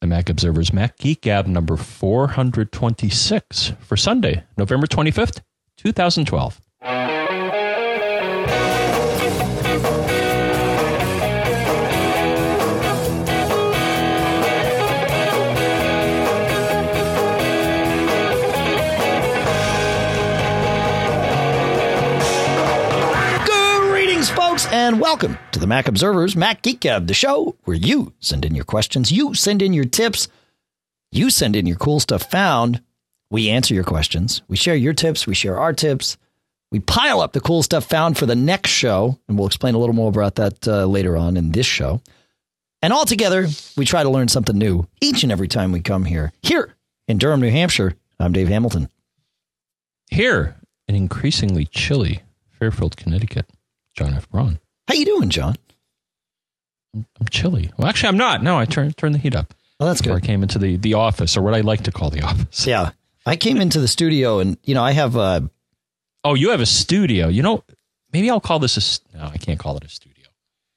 the Mac Observer's Mac Geek Gab number 426 for Sunday, November 25th, 2012. And welcome to the Mac Observer's Mac Geek Gab, the show where you send in your questions, you send in your tips, you send in your cool stuff found. We answer your questions, we share your tips, we share our tips, we pile up the cool stuff found for the next show, and we'll explain a little more about that uh, later on in this show. And all together, we try to learn something new each and every time we come here. Here in Durham, New Hampshire, I'm Dave Hamilton. Here in increasingly chilly Fairfield, Connecticut, John F. Braun. How you doing, John? I'm chilly. Well, actually, I'm not. No, I turned turned the heat up. Well, that's good. I came into the, the office, or what I like to call the office. Yeah. I came into the studio and, you know, I have uh, Oh, you have a studio. You know, maybe I'll call this a. No, I can't call it a studio.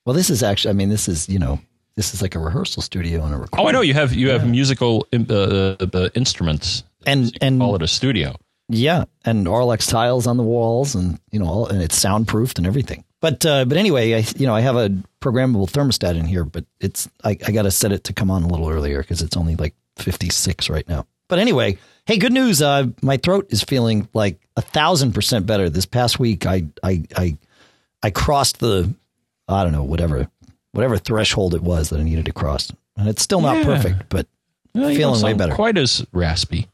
Well, this is actually, I mean, this is, you know, this is like a rehearsal studio and a recording. Oh, I know you have you have musical uh, uh, uh, instruments, And, can and, call it a studio. yeah, and Auralex tiles on the walls and, you know, all, and it's soundproofed and everything. But, uh, but anyway, I, you know, I have a programmable thermostat in here, but it's, I, I got to set it to come on a little earlier because it's only like 56 right now. But anyway, hey, good news. Uh, my throat is feeling like a thousand percent better. This past week, I, I, I, I crossed the, I don't know, whatever, whatever threshold it was that I needed to cross. And it's still not Yeah. perfect, but Well, Feeling way better. Quite as raspy.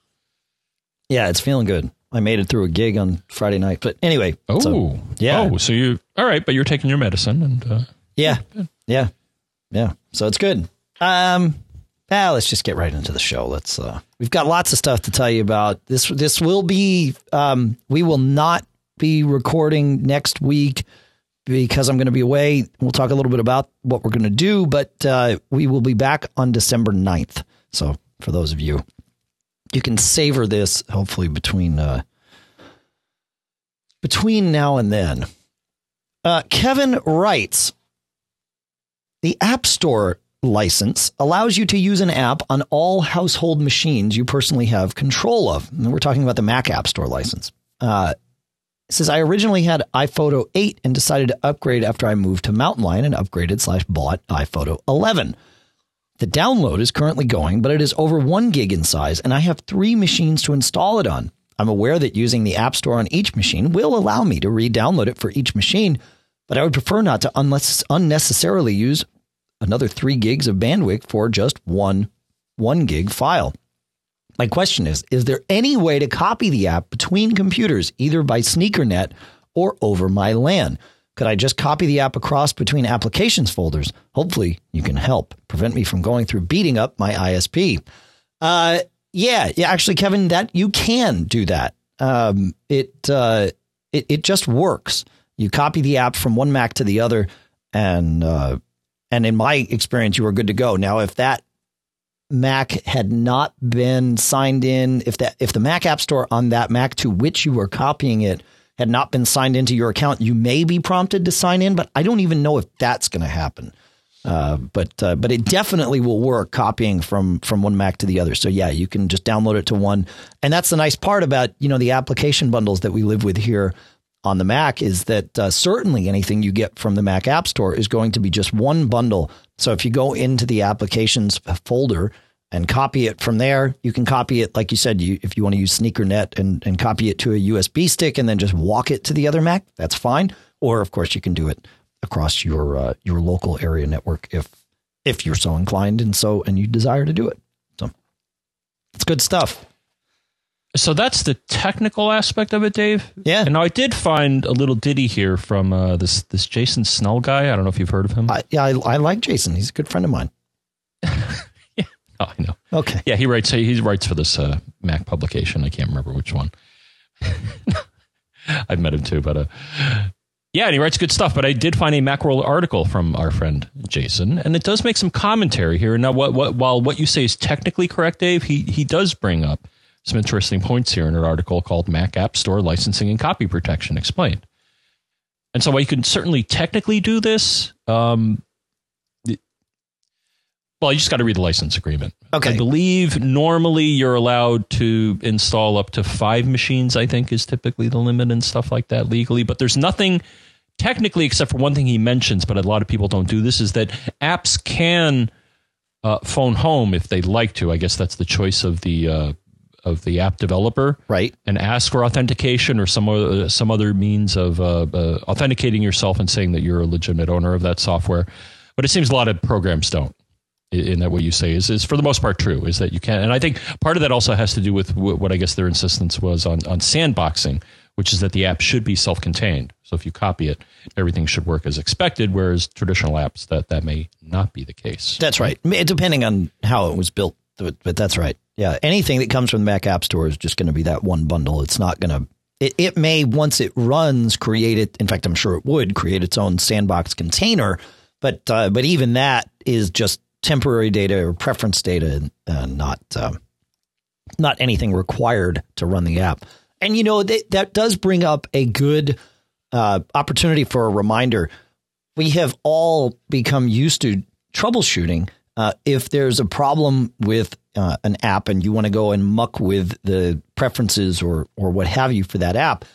yeah, it's feeling good. I made it through a gig on Friday night. But anyway, Oh, so, yeah. Oh, so you all right? But you're taking your medicine, and uh, yeah, yeah, yeah. So it's good. Um, ah, let's just get right into the show. Let's. Uh, we've got lots of stuff to tell you about. This this will be. Um, we will not be recording next week because I'm going to be away. We'll talk a little bit about what we're going to do, but uh, we will be back on December 9th. So for those of you, you can savor this hopefully between uh, between now and then. Uh, Kevin writes The App Store license allows you to use an app on all household machines you personally have control of. And we're talking about the Mac App Store license. Uh, says I originally had iPhoto 8 and decided to upgrade after I moved to Mountain Lion and upgraded slash bought iPhoto 11. The download is currently going, but it is over one gig in size, and I have three machines to install it on. I'm aware that using the App Store on each machine will allow me to re download it for each machine, but I would prefer not to unless unnecessarily use another three gigs of bandwidth for just one one gig file. My question is Is there any way to copy the app between computers, either by SneakerNet or over my LAN? Could I just copy the app across between applications folders? Hopefully, you can help prevent me from going through beating up my ISP. Uh, yeah, yeah. Actually, Kevin, that you can do that. Um, it uh, it it just works. You copy the app from one Mac to the other, and uh, and in my experience, you were good to go. Now, if that Mac had not been signed in, if that if the Mac App Store on that Mac to which you were copying it had not been signed into your account, you may be prompted to sign in, but I don't even know if that's going to happen. Uh, but uh, but it definitely will work copying from from one Mac to the other. So yeah, you can just download it to one, and that's the nice part about you know the application bundles that we live with here on the Mac is that uh, certainly anything you get from the Mac App Store is going to be just one bundle. So if you go into the applications folder and copy it from there, you can copy it like you said. You if you want to use SneakerNet and and copy it to a USB stick and then just walk it to the other Mac, that's fine. Or of course you can do it across your uh, your local area network if if you're so inclined and so and you desire to do it. So it's good stuff. so that's the technical aspect of it, Dave. Yeah. And now I did find a little ditty here from uh, this this Jason Snell guy. I don't know if you've heard of him. I, yeah, I, I like Jason. He's a good friend of mine. oh, I know. Okay. Yeah, he writes. He writes for this uh, Mac publication. I can't remember which one. I've met him too, but uh, yeah, and he writes good stuff. But I did find a Macworld article from our friend Jason, and it does make some commentary here. Now, what, what while what you say is technically correct, Dave, he he does bring up some interesting points here in an article called "Mac App Store Licensing and Copy Protection Explained." And so, while you can certainly technically do this, um, Well, you just got to read the license agreement. Okay. I believe normally you're allowed to install up to five machines, I think is typically the limit and stuff like that legally. But there's nothing technically except for one thing he mentions, but a lot of people don't do this is that apps can uh, phone home if they'd like to. I guess that's the choice of the uh, of the app developer, Right. And ask for authentication or some other, some other means of uh, uh, authenticating yourself and saying that you're a legitimate owner of that software. But it seems a lot of programs don't. In that, what you say is is for the most part true. Is that you can, and I think part of that also has to do with what I guess their insistence was on on sandboxing, which is that the app should be self-contained. So if you copy it, everything should work as expected. Whereas traditional apps, that that may not be the case. That's right. Depending on how it was built, but, but that's right. Yeah, anything that comes from the Mac App Store is just going to be that one bundle. It's not going to. It, it may once it runs create it. In fact, I'm sure it would create its own sandbox container. But uh, but even that is just temporary data or preference data, and uh, not um, not anything required to run the app. And you know that that does bring up a good uh, opportunity for a reminder. We have all become used to troubleshooting. Uh, if there's a problem with uh, an app and you want to go and muck with the preferences or or what have you for that app,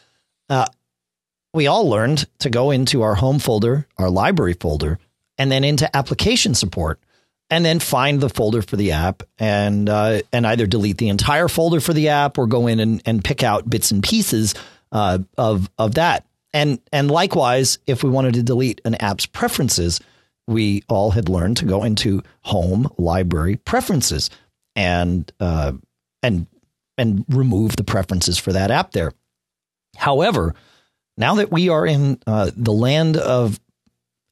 uh, we all learned to go into our home folder, our library folder, and then into application support, and then find the folder for the app and uh, and either delete the entire folder for the app or go in and, and pick out bits and pieces uh, of of that. And and likewise, if we wanted to delete an app's preferences, we all had learned to go into home library preferences and uh, and and remove the preferences for that app there. However, now that we are in uh, the land of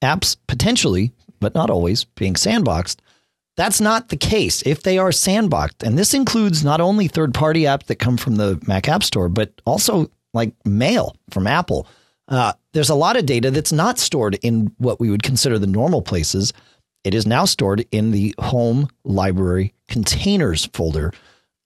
apps potentially, but not always, being sandboxed, that's not the case. If they are sandboxed, and this includes not only third party apps that come from the Mac App Store, but also like mail from Apple, uh, there's a lot of data that's not stored in what we would consider the normal places. It is now stored in the home library containers folder.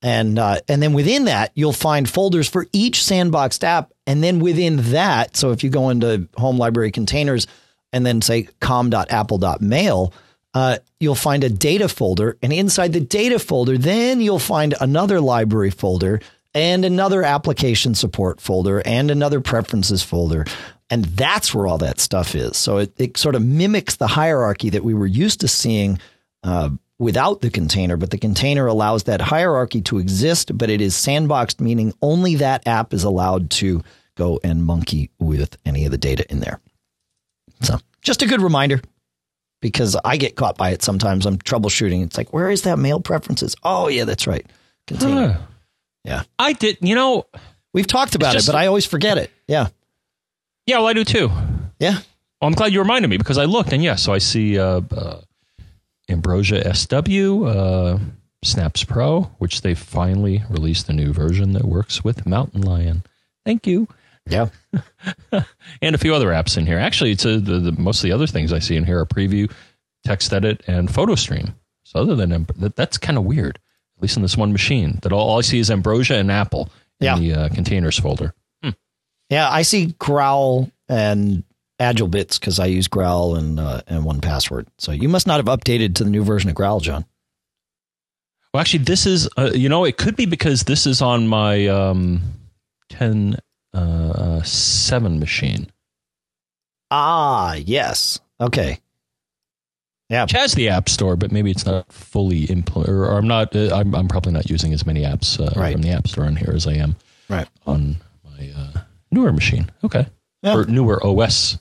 And uh, and then within that, you'll find folders for each sandboxed app. And then within that, so if you go into home library containers and then say com.apple.mail, uh, you'll find a data folder. And inside the data folder, then you'll find another library folder and another application support folder and another preferences folder. And that's where all that stuff is. So it, it sort of mimics the hierarchy that we were used to seeing uh, without the container, but the container allows that hierarchy to exist, but it is sandboxed, meaning only that app is allowed to go and monkey with any of the data in there. So just a good reminder because I get caught by it sometimes. I'm troubleshooting. It's like, where is that mail preferences? Oh, yeah, that's right. Container. Huh. Yeah. I did, you know, We've talked about just- it, but I always forget it. Yeah. yeah, well, I do too. Yeah. Well, I'm glad you reminded me because I looked and yeah, so I see uh, uh, Ambrosia SW, uh, Snapz Pro, which they finally released a new version that works with Mountain Lion. Thank you. Yeah. And a few other apps in here. Actually, it's a, the, the, most of the other things I see in here are preview, text edit, and photo stream. So other than that, that's kind of weird, at least in this one machine. That all, all I see is Ambrosia and Apple in Yeah. the uh, containers folder. Yeah. I see Growl and AgileBits because I use Growl and uh, and 1Password. So you must not have updated to the new version of Growl, John. Well, actually, this is, uh, you know, it could be because this is on my um, 10 uh, 7 machine, Ah, yes. Okay. Yeah. which has the App Store, but maybe it's not fully impl- or, or I'm not, uh, I'm, I'm probably not using as many apps uh, Right. from the App Store on here as I am Right. on my uh, newer machine. Okay. Yeah. Or newer OS.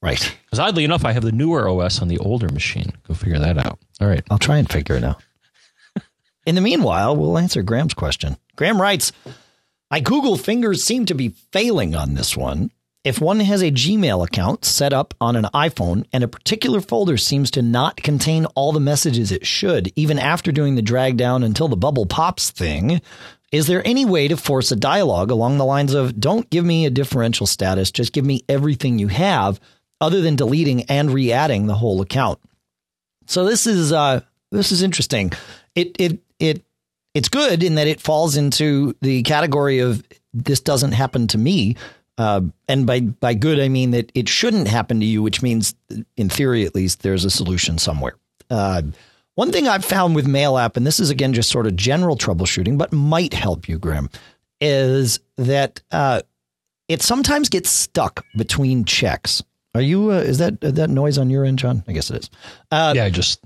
Right. Because oddly enough, I have the newer OS on the older machine. Go figure that out. All right. I'll try and figure it out. In the meanwhile, we'll answer Graham's question. Graham writes My Google fingers seem to be failing on this one. If one has a Gmail account set up on an iPhone and a particular folder seems to not contain all the messages it should, even after doing the drag down until the bubble pops thing, is there any way to force a dialogue along the lines of don't give me a differential status, just give me everything you have, other than deleting and re adding the whole account? So this is uh, this is interesting. It it it's good in that it falls into the category of this doesn't happen to me. Uh, and by by good I mean that it shouldn't happen to you, which means in theory at least there's a solution somewhere. Uh, one thing I've found with Mail app, and this is again just sort of general troubleshooting, but might help you, Graham, is that uh, it sometimes gets stuck between checks. Are you? Uh, is that uh, that noise on your end, John? I guess it is. Uh, yeah, I just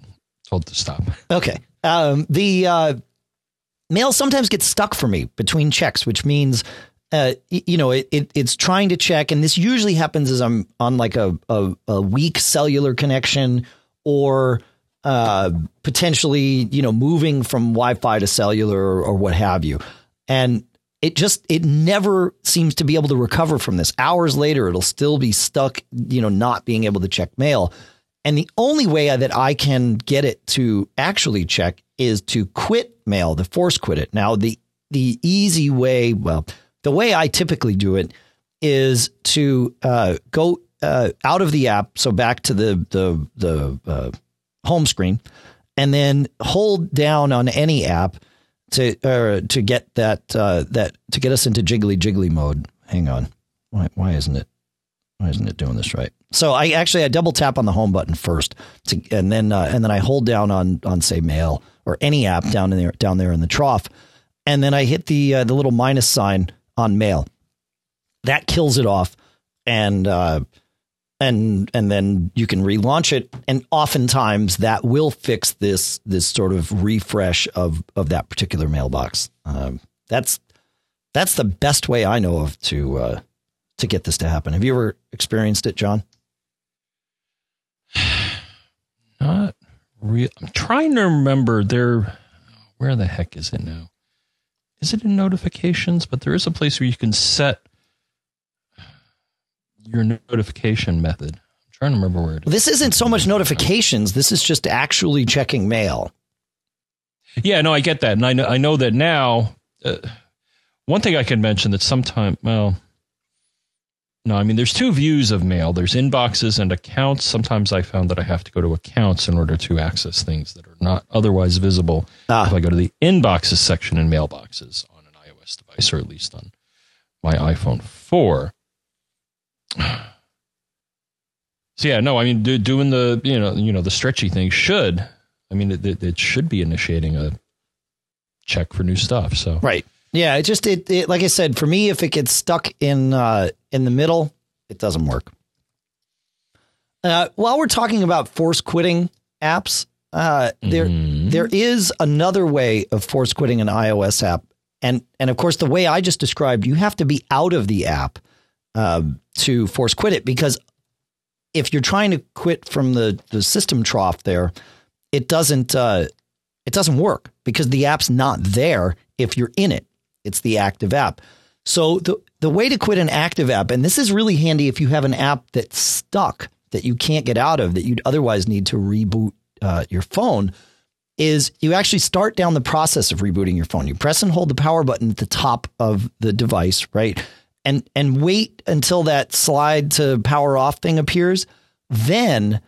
told to stop. Okay. Um, the uh, mail sometimes gets stuck for me between checks, which means uh, you know, it, it, it's trying to check, and this usually happens as I'm on like a, a, a weak cellular connection or uh, potentially, you know, moving from Wi-Fi to cellular or, or what have you. And it just it never seems to be able to recover from this. Hours later, it'll still be stuck, you know, not being able to check mail. And the only way that I can get it to actually check is to quit mail, to force quit it. Now, the the easy way, well, the way I typically do it is to uh, go uh, out of the app, so back to the the the uh, home screen, and then hold down on any app to to get that uh, that to get us into jiggly jiggly mode. Hang on, why why isn't it why isn't it doing this right? So I actually I double tap on the home button first, to, and then uh, and then I hold down on on say mail or any app down in there down there in the trough, and then I hit the uh, the little minus sign on mail. That kills it off, and uh, and and then you can relaunch it. And oftentimes that will fix this this sort of refresh of of that particular mailbox. Um, that's that's the best way I know of to uh, to get this to happen. Have you ever experienced it, John? Not real. I'm trying to remember there. Where the heck is it now? is it in notifications? But there is a place where you can set your notification method. I'm trying to remember where it is. This isn't so much notifications. This is just actually checking mail. Yeah, no, I get that, and I know I know that now. Uh, one thing I can mention that sometimes, well, no, I mean, there's two views of mail. There's inboxes and accounts. Sometimes I found that I have to go to accounts in order to access things that are not otherwise visible. Ah. If I go to the inboxes section in mailboxes on an iOS device, or at least on my iPhone 4. So yeah, no, I mean, do, doing the you know you know the stretchy thing should. I mean, it, it, it should be initiating a check for new stuff. So right, yeah, it just it, it like I said for me, if it gets stuck in uh, in the middle, it doesn't work. Uh, while we're talking about force quitting apps, uh, there mm-hmm. there is another way of force quitting an iOS app, and and of course the way I just described, you have to be out of the app uh, to force quit it because if you're trying to quit from the the system trough there, it doesn't uh, it doesn't work because the app's not there if you're in it. It's the active app. So the the way to quit an active app, and this is really handy if you have an app that's stuck that you can't get out of that you'd otherwise need to reboot uh, your phone, is you actually start down the process of rebooting your phone. You press and hold the power button at the top of the device, right? And and wait until that slide to power off thing appears. Then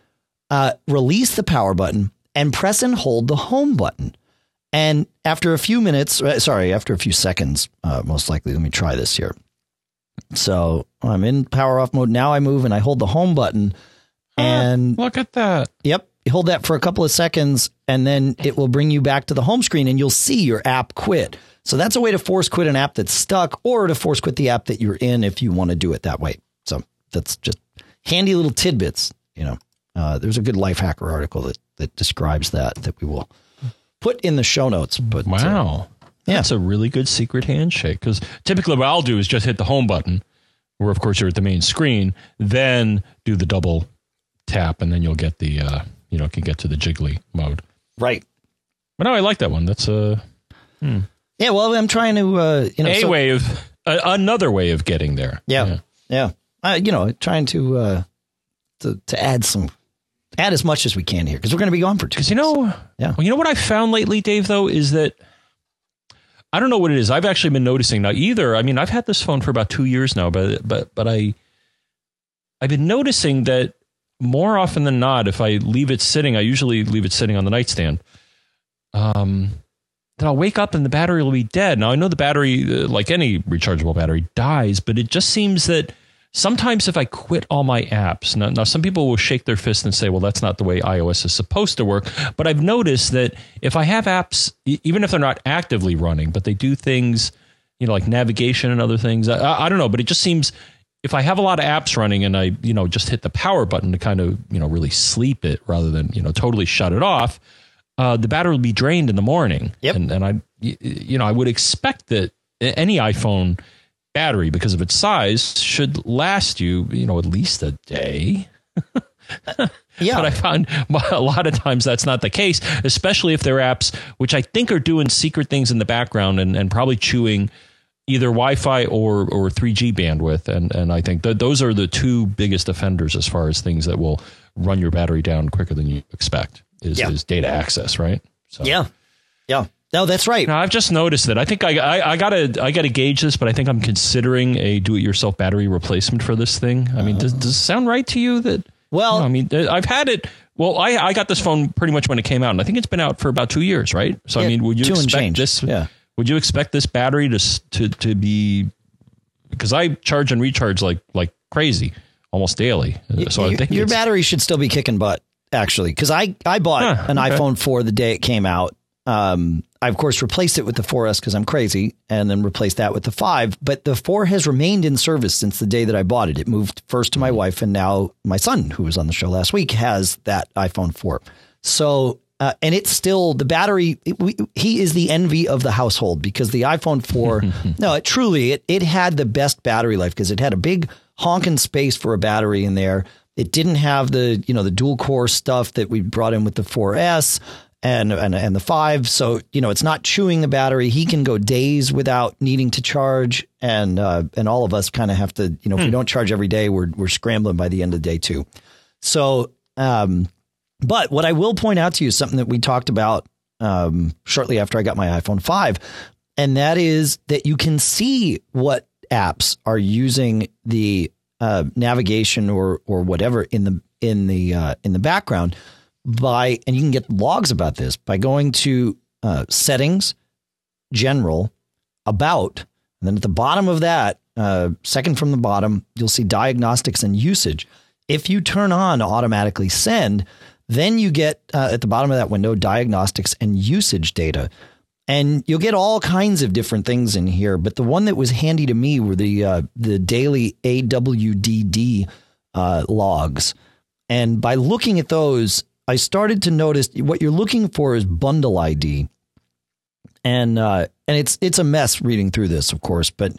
uh, release the power button and press and hold the home button. And after a few minutes, uh, sorry, after a few seconds, uh, most likely, let me try this here. So I'm in power off mode. Now I move and I hold the home button. And look at that. Yep. You hold that for a couple of seconds and then it will bring you back to the home screen and you'll see your app quit. So that's a way to force quit an app that's stuck or to force quit the app that you're in if you want to do it that way. So that's just handy little tidbits. You know, uh, there's a good Lifehacker article that, that describes that, that we will put in the show notes. But uh, wow, uh, yeah, that's a really good secret handshake. Because typically, what I'll do is just hit the home button, where of course you're at the main screen, then do the double tap, and then you'll get the uh, you know can get to the jiggly mode. Right. But no, I like that one. That's a uh, hmm. yeah. Well, I'm trying to uh, you know a so, way of uh, another way of getting there. Yeah, yeah. yeah. Uh, you know, trying to uh, to to add some add as much as we can here because we're going to be gone for two. Because you know, yeah. Well, you know what I found lately, Dave. Though is that I don't know what it is. I've actually been noticing now. Either I mean, I've had this phone for about two years now, but but but I I've been noticing that more often than not, if I leave it sitting, I usually leave it sitting on the nightstand. Um, then I'll wake up and the battery will be dead. Now I know the battery, uh, like any rechargeable battery, dies, but it just seems that sometimes if I quit all my apps, now, now some people will shake their fist and say, well, that's not the way iOS is supposed to work. But I've noticed that if I have apps, even if they're not actively running, but they do things, you know, like navigation and other things, I, I, don't know, but it just seems if I have a lot of apps running and I, you know, just hit the power button to kind of, you know, really sleep it rather than, you know, totally shut it off, uh, the battery will be drained in the morning. Yep. And, and I, you know, I would expect that any iPhone battery, because of its size, should last you, you know, at least a day. Yeah. But I found a lot of times that's not the case, especially if they're apps which I think are doing secret things in the background and, and probably chewing either Wi-Fi or or 3G bandwidth. And and I think that those are the two biggest offenders as far as things that will run your battery down quicker than you expect is, Yeah. is data access, right? So. yeah. Yeah. No, that's right. Now I've just noticed that. I think I, I, I gotta I gotta gauge this, but I think I'm considering a do-it-yourself battery replacement for this thing. I mean, does, does it sound right to you that? Well- I mean, uh, I've had it. Well, I I got this phone pretty much when it came out, and I think it's been out for about two years, right? So Yeah, I mean, would you expect this? Yeah. Would you expect this battery to to to be? Because I charge and recharge like like crazy almost daily. So I your, think your battery should still be kicking butt, actually, because I I bought Huh, an okay. iPhone 4 the day it came out. Um, I of course replaced it with the 4S because I'm crazy, and then replaced that with the 5. But the 4 has remained in service since the day that I bought it. It moved first to my Mm-hmm. wife, and now my son, who was on the show last week, has that iPhone 4. So. Uh, and it's still the battery. It, we, he is the envy of the household because the iPhone 4, no, it truly it it had the best battery life because it had a big honking space for a battery in there. It didn't have the you know the dual core stuff that we brought in with the 4S and and and the 5. So you know it's not chewing the battery. He can go days without needing to charge, and uh, and all of us kind of have to you know if we don't charge every day, we're we're scrambling by the end of the day too. So um, but what I will point out to you is something that we talked about um, shortly after I got my iPhone 5, and that is that you can see what apps are using the uh, navigation or or whatever in the in the uh, in the background by, and you can get logs about this by going to uh, settings, general, about, and then at the bottom of that, uh, second from the bottom, you'll see diagnostics and usage. If you turn on automatically send, then you get uh, at the bottom of that window diagnostics and usage data. And you'll get all kinds of different things in here, but the one that was handy to me were the uh, the daily AWDD uh, logs. And by looking at those, I started to notice what you're looking for is bundle ID, and uh, and it's it's a mess reading through this, of course, but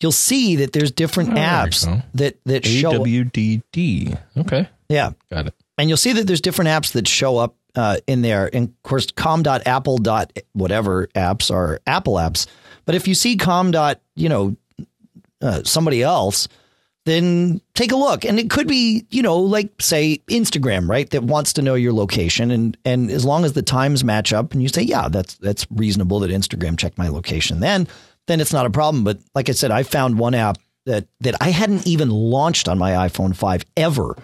you'll see that there's different Oh, apps that that show AWDD. Okay, yeah, got it. and you'll see that there's different apps that show up uh, in there. And of course, com.apple dot whatever apps are Apple apps. But if you see com dot, you know, uh, somebody else, then take a look. And it could be, you know, like say Instagram, right? That wants to know your location. And and as long as the times match up and you say, yeah, that's that's reasonable that Instagram check my location, then then it's not a problem. But like I said, I found one app that that I hadn't even launched on my iPhone 5 ever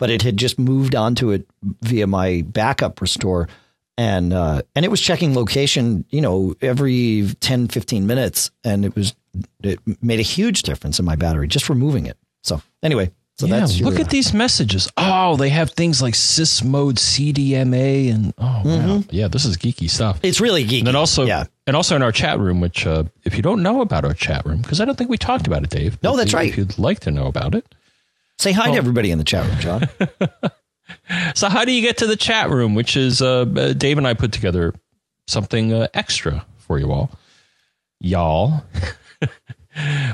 but it had just moved onto it via my backup restore and uh, and it was checking location you know every 10 15 minutes and it was it made a huge difference in my battery just removing it so anyway so yeah, that's your, look at these messages. Oh, they have things like sys mode, CDMA, and oh wow, yeah, this is geeky stuff. it's really geeky And then also, yeah and also in our chat room, which uh, if you don't know about our chat room, because I don't think we talked about it, Dave. No, that's you- right. If you'd like to know about it, say hi to everybody in the chat room john so how do you get to the chat room? Which is uh, uh, Dave and I put together something uh, extra for you all, y'all.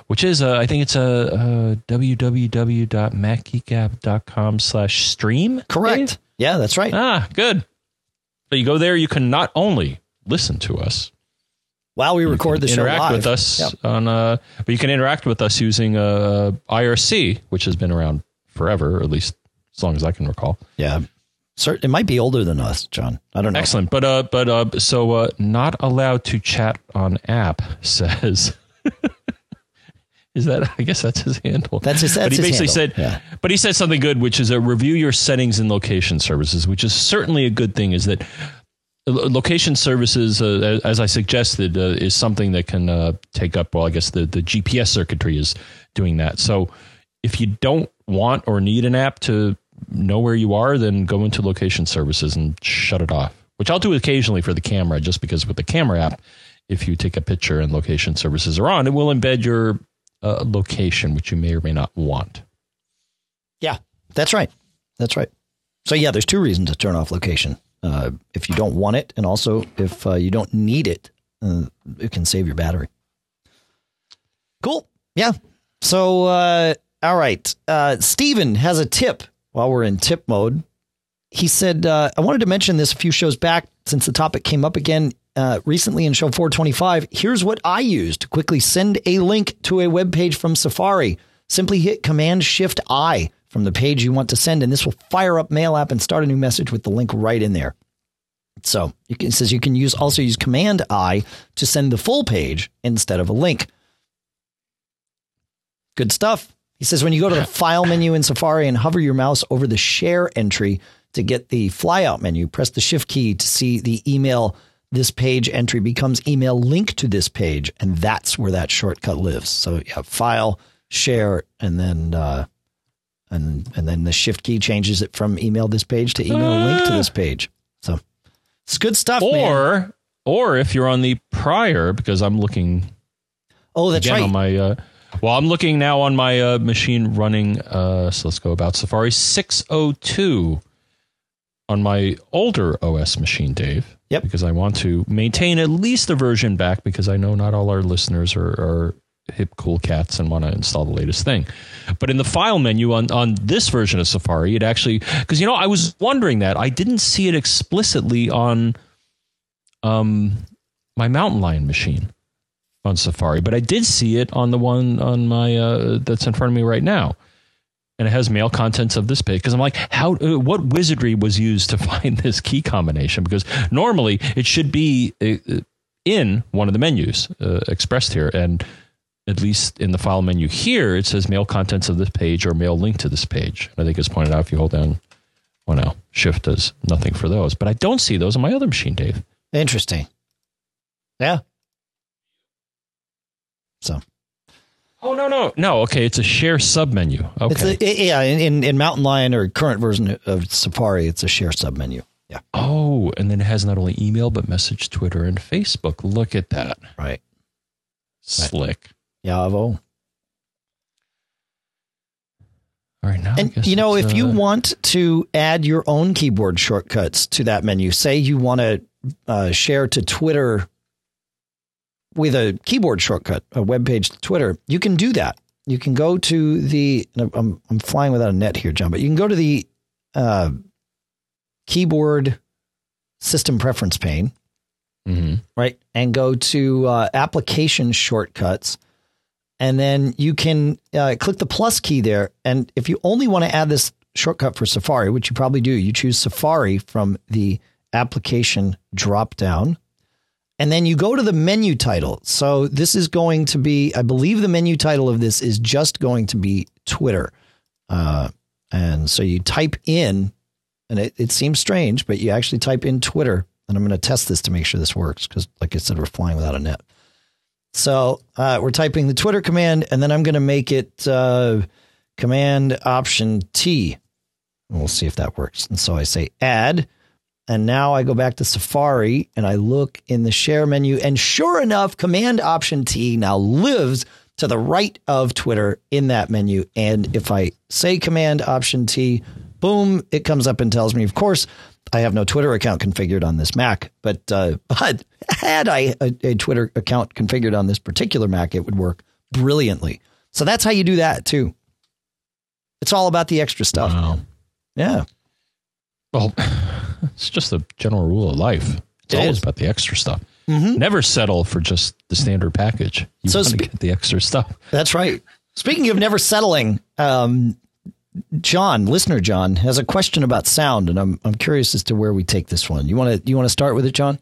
Which is, uh, I think it's a uh, www.macgeekgab.com slash stream. Dave? correct yeah that's right Ah, good. So you go there, you can not only listen to us, while we record the show interact live with us Yep. on, uh, but you can interact with us using uh, IRC, which has been around forever, or at least as long as I can recall. yeah it might be older than us john i don't know Excellent. But uh, but uh, so uh, not allowed to chat on app says. Is that? I guess that's his handle. That's his- But that's he basically said. yeah. But he said something good, which is a review your settings in location services, which is certainly a good thing. Is that location services, uh, as I suggested, uh, is something that can uh, take up. Well, I guess the the GPS circuitry is doing that. So if you don't want or need an app to know where you are, then go into location services and shut it off. Which I'll do occasionally for the camera, just because with the camera app, if you take a picture and location services are on, it will embed your uh, location, which you may or may not want. Yeah, that's right. That's right. So yeah, there's two reasons to turn off location. Uh, if you don't want it, and also if uh, you don't need it, uh, it can save your battery. Cool. Yeah. So uh, all right, uh, Steven has a tip. While we're in tip mode, he said, uh, "I wanted to mention this a few shows back since the topic came up again." Uh, recently in show 425, here's what I use to quickly send a link to a web page from Safari. Simply hit Command Shift I from the page you want to send, and this will fire up Mail app and start a new message with the link right in there. So can, it says you can use also use Command I to send the full page instead of a link. Good stuff. He says when you go to the File menu in Safari and hover your mouse over the Share entry to get the flyout menu, press the Shift key to see the email. This page entry becomes email link to this page, and that's where that shortcut lives. So you have File, Share, and then uh, and and then the shift key changes it from email this page to email link to this page. So it's good stuff. Or man. or if you're on the prior, because I'm looking. Oh, that's right. On my uh, well, I'm looking now on my uh, machine running. Uh, so let's go about Safari 602 on my older OS machine, Dave. Yep. Because I want to maintain at least a version back because I know not all our listeners are, are hip cool cats and want to install the latest thing. But in the file menu on, on this version of Safari, it actually because you know I was wondering that I didn't see it explicitly on um my Mountain Lion machine on Safari, but I did see it on the one on my uh, that's in front of me right now. And it has mail contents of this page because I'm like, how? Uh, what wizardry was used to find this key combination? Because normally it should be uh, in one of the menus uh, expressed here, and at least in the file menu here, it says mail contents of this page or mail link to this page. I think it's pointed out if you hold down, well, now shift does nothing for those, but I don't see those on my other machine, Dave. Interesting. Yeah. So. Oh no no no! Okay, it's a share sub menu. Okay, a, yeah, in in Mountain Lion or current version of Safari, it's a share sub menu. Yeah. Oh, and then it has not only email but message, Twitter, and Facebook. Look at that. Right. Slick. Yavo. All right, now and you know, if uh, you want to add your own keyboard shortcuts to that menu, say you want to uh, share to Twitter with a keyboard shortcut, a web page to Twitter, you can do that. You can go to the. I'm I'm flying without a net here, John, but you can go to the uh, keyboard system preference pane, mm-hmm. right, and go to uh, application shortcuts and then you can uh, click the plus key there. And if you only want to add this shortcut for Safari, which you probably do, you choose Safari from the application drop down. And then you go to the menu title. So this is going to be, I believe the menu title of this is just going to be Twitter. Uh, and so you type in, and it, it seems strange, but you actually type in Twitter. And I'm going to test this to make sure this works because, like I said, we're flying without a net. So uh, we're typing the Twitter command, and then I'm going to make it uh, Command Option T. And we'll see if that works. And so I say add. And now I go back to Safari and I look in the share menu. And sure enough, Command Option T now lives to the right of Twitter in that menu. And if I say Command Option T, boom, it comes up and tells me, of course, I have no Twitter account configured on this Mac, but uh, but had I a, a, Twitter account configured on this particular Mac, it would work brilliantly. So that's how you do that too. It's all about the extra stuff. Wow. Yeah. Well, it's just a general rule of life. It's it always is. about the extra stuff. Mm-hmm. Never settle for just the standard package. You so want to get the extra stuff. That's right. Speaking of never settling, um, John, listener John, has a question about sound, and I'm I'm curious as to where we take this one. You want to you want to start with it, John?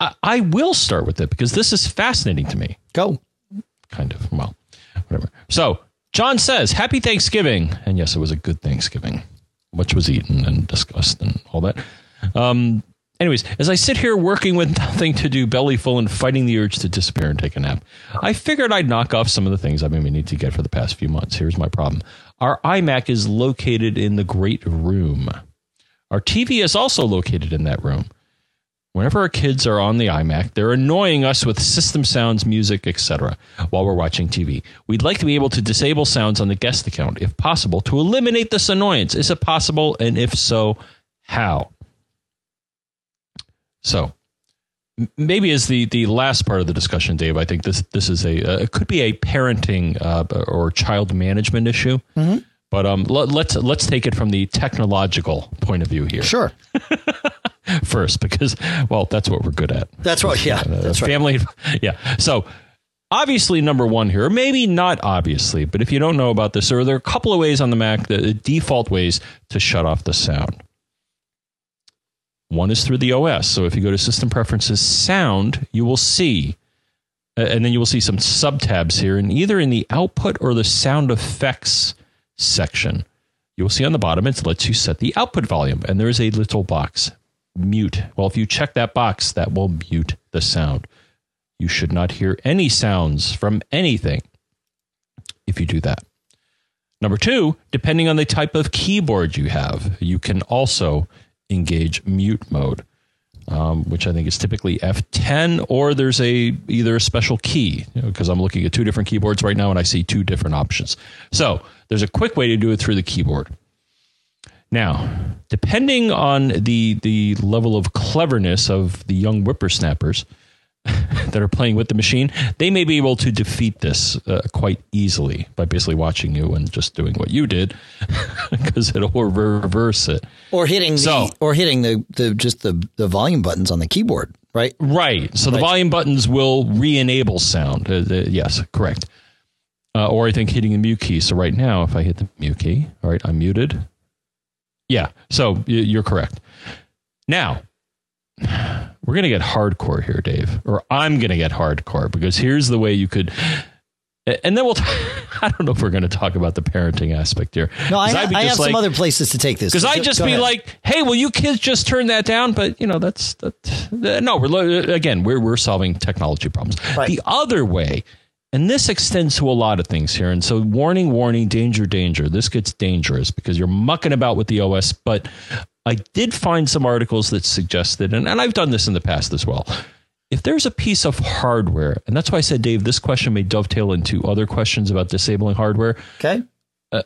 I, I will start with it because this is fascinating to me. Go. Kind of. Well, whatever. So John says, "Happy Thanksgiving," and yes, it was a good Thanksgiving, which was eaten and discussed and all that. Um, Anyways, as I sit here working with nothing to do, belly full, and fighting the urge to disappear and take a nap, I figured I'd knock off some of the things I've been meaning to get for the past few months. Here's my problem our iMac is located in the great room. Our TV is also located in that room. Whenever our kids are on the iMac, they're annoying us with system sounds, music, etc. while we're watching TV. We'd like to be able to disable sounds on the guest account if possible to eliminate this annoyance. Is it possible? And if so, how? So, maybe as the the last part of the discussion, Dave, I think this this is a uh, it could be a parenting uh, or child management issue. Mm-hmm. But um, let, let's let's take it from the technological point of view here. Sure. First, because well, that's what we're good at. That's right. Yeah, Uh, that's right. family. Yeah. So obviously, number one here, maybe not obviously, but if you don't know about this, or there are a couple of ways on the Mac, the, the default ways to shut off the sound. One is through the OS. So if you go to System Preferences, Sound, you will see, uh, and then you will see some sub tabs here, and either in the Output or the Sound Effects section, you will see on the bottom it lets you set the output volume, and there is a little box mute. Well, if you check that box, that will mute the sound. You should not hear any sounds from anything if you do that. Number two, depending on the type of keyboard you have, you can also engage mute mode, um, which I think is typically F10, or there's a either a special key because I'm looking at two different keyboards right now and I see two different options. So there's a quick way to do it through the keyboard. Now, depending on the the level of cleverness of the young whippersnappers that are playing with the machine, they may be able to defeat this uh, quite easily by basically watching you and just doing what you did, because it'll reverse it. Or hitting the So- or hitting the, the just the, the volume buttons on the keyboard, right? Right. So the volume buttons will re-enable sound. Uh, uh, yes, correct. Uh, or I think hitting the mute key. So right now, if I hit the mute key, all right, I'm muted. Yeah. So you're correct. Now, we're going to get hardcore here, Dave, or I'm going to get hardcore because here's the way you could. And then we'll. T- I don't know if we're going to talk about the parenting aspect here. No, I'd I have just some other places to take this. because I just be ahead. like, "Hey, will you kids just turn that down?" But you know, that's that. uh, No, we're lo- again, we're we're solving technology problems. Right. The other way, and this extends to a lot of things here. And so, warning, warning, danger, danger. This gets dangerous because you're mucking about with the OS. But I did find some articles that suggested, and, and I've done this in the past as well. If there's a piece of hardware, and that's why I said, Dave, this question may dovetail into other questions about disabling hardware okay, uh,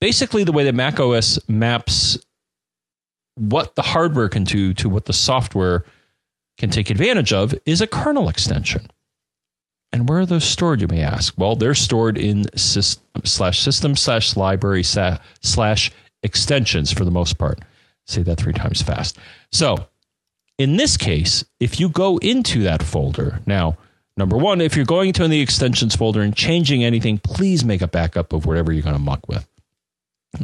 basically the way that Mac OS maps what the hardware can do to what the software can take advantage of is a kernel extension. And where are those stored, you may ask? Well, they're stored in system slash system slash library slash extensions for the most part. Say that three times fast. So in this case, if you go into that folder, now, number one, if you're going into the extensions folder and changing anything, please make a backup of whatever you're going to muck with.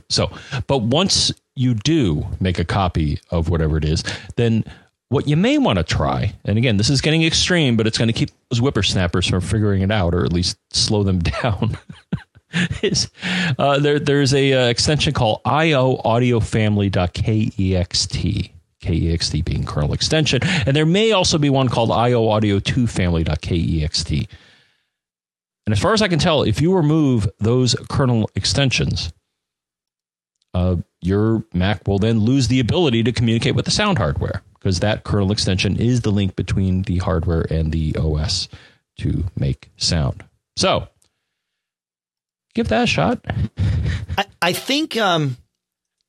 So, but once you do make a copy of whatever it is, then what you may want to try, and again, this is getting extreme, but it's going to keep those whippersnappers from figuring it out, or at least slow them down. is uh, there? There's a uh, extension called ioaudiofamily.kext. KEXT being kernel extension, and there may also be one called ioaudio2family.kext. E And as far as I can tell, if you remove those kernel extensions, uh, your Mac will then lose the ability to communicate with the sound hardware because that kernel extension is the link between the hardware and the OS to make sound. So, give that a shot. I, I think um,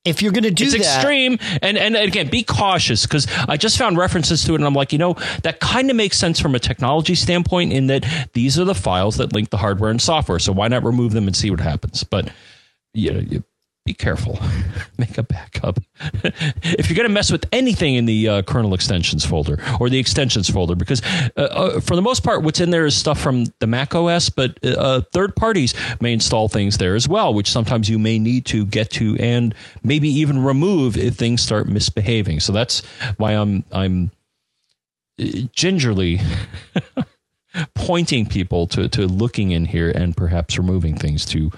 if you're going to do it's that, extreme, and and again, be cautious because I just found references to it, and I'm like, you know, that kind of makes sense from a technology standpoint in that these are the files that link the hardware and software. So why not remove them and see what happens? But you know, you, be careful. Make a backup. if you're going to mess with anything in the uh, kernel extensions folder or the extensions folder, because uh, uh, for the most part, what's in there is stuff from the Mac OS, but uh, third parties may install things there as well, which sometimes you may need to get to and maybe even remove if things start misbehaving. So that's why I'm I'm uh, gingerly pointing people to to looking in here and perhaps removing things to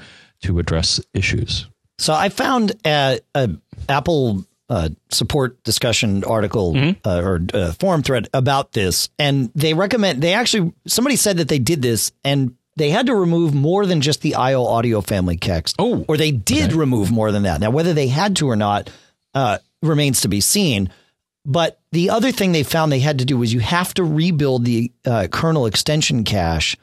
to address issues. So I found a, a Apple uh, support discussion article Mm-hmm. uh, or uh, forum thread about this, and they recommend. They actually somebody said that they did this, and they had to remove more than just the IO audio family kext. Oh, or they did remove more than that. Now, whether they had to or not uh, remains to be seen. But the other thing they found they had to do was you have to rebuild the uh, kernel extension cache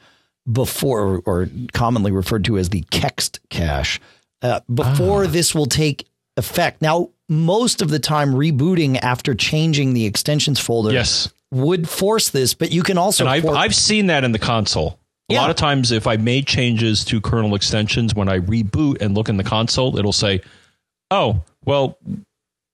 before, or commonly referred to as the kext cache, uh, before Ah. this will take effect. Now, most of the time, rebooting after changing the extensions folder Yes. would force this, but you can also And I've, I've seen that in the console. A Yeah. lot of times, if I made changes to kernel extensions, when I reboot and look in the console, it'll say, oh, well,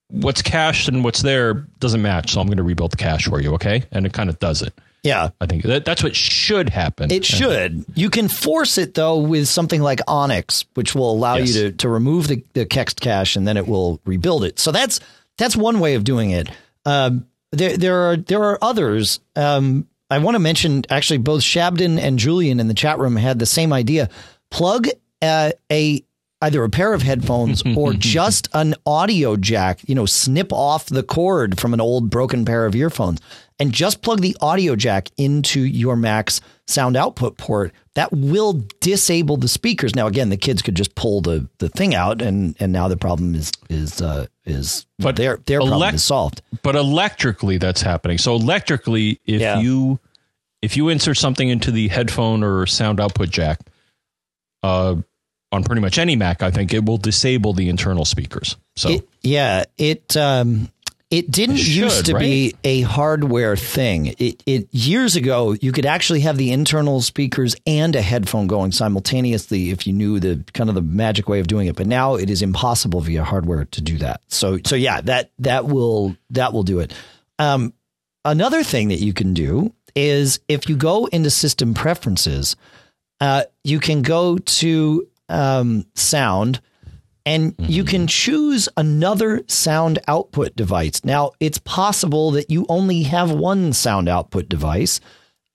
what's cached and what's there doesn't match. So I'm going to rebuild the cache for you. Okay. And it kind of does it. Yeah. I think that, that's what should happen. It should. You can force it though with something like Onyx, which will allow Yes. you to, to remove the, the kext cache and then it will rebuild it. So that's that's one way of doing it. Um, there there are there are others. Um, I want to mention actually both Shabden and Julian in the chat room had the same idea. Plug uh, a either a pair of headphones or just an audio jack. You know, snip off the cord from an old broken pair of earphones and just plug the audio jack into your Mac's sound output port. That will disable the speakers. Now, again, the kids could just pull the, the thing out, and and now the problem is is uh, is But their their problem is solved. but electrically that's happening so electrically if Yeah. you if you insert something into the headphone or sound output jack uh on pretty much any mac i think it will disable the internal speakers so It, yeah, it um, it didn't It should, used to be a hardware thing. It it years ago you could actually have the internal speakers and a headphone going simultaneously if you knew the kind of the magic way of doing it. But now it is impossible via hardware to do that. So so yeah, that that will that will do it. Um, another thing that you can do is if you go into system preferences, uh, you can go to um, sound and you can choose another sound output device. Now, it's possible that you only have one sound output device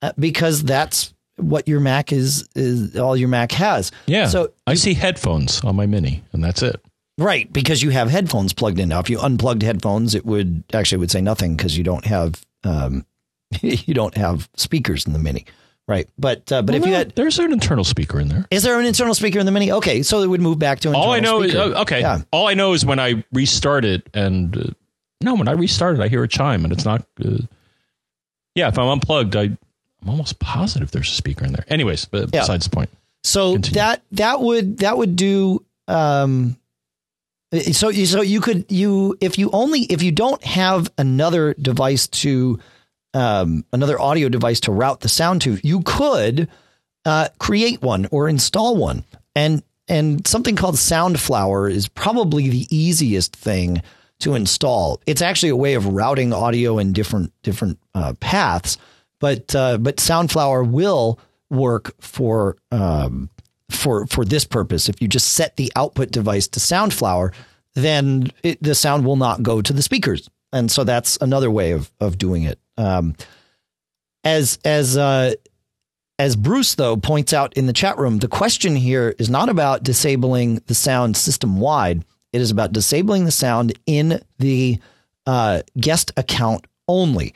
uh, because that's what your Mac is, is all your Mac has. yeah So i see headphones on my mini and that's it Right, because you have headphones plugged in. Now, if you unplugged headphones, it would actually it would say nothing because you don't have um, you don't have speakers in the Mini. Right, but uh, but if you had, there's an internal speaker in there is there an internal speaker in the Mini? Okay, so it would move back to an all i know is speaker. oh, okay Yeah. all i know is when i restart it and uh, no when i restart it i hear a chime and it's not uh, yeah if i'm unplugged i i'm almost positive there's a speaker in there anyways but Yeah. besides the point So Continue. that that would that would do. Um, so you so you could you if you only if you don't have another device to um, another audio device to route the sound to, you could uh, create one or install one. And and something called Soundflower is probably the easiest thing to install. It's actually a way of routing audio in different different uh, paths, but uh, but Soundflower will work for um, for for this purpose. If you just set the output device to Soundflower, then it, the sound will not go to the speakers, and so that's another way of of doing it. Um, as as uh, as Bruce though points out in the chat room, the question here is not about disabling the sound system wide. It is about disabling the sound in the uh, guest account only.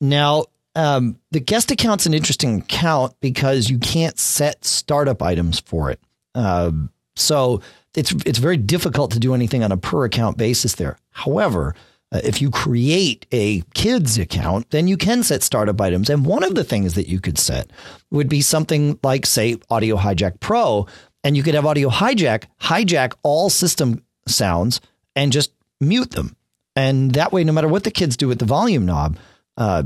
Now, um, the guest account's an interesting account because you can't set startup items for it. Um, so it's it's very difficult to do anything on a per account basis there. However, uh, if you create a kids account, then you can set startup items. And one of the things that you could set would be something like, say, Audio Hijack Pro, and you could have Audio Hijack hijack all system sounds and just mute them. And that way, no matter what the kids do with the volume knob, uh,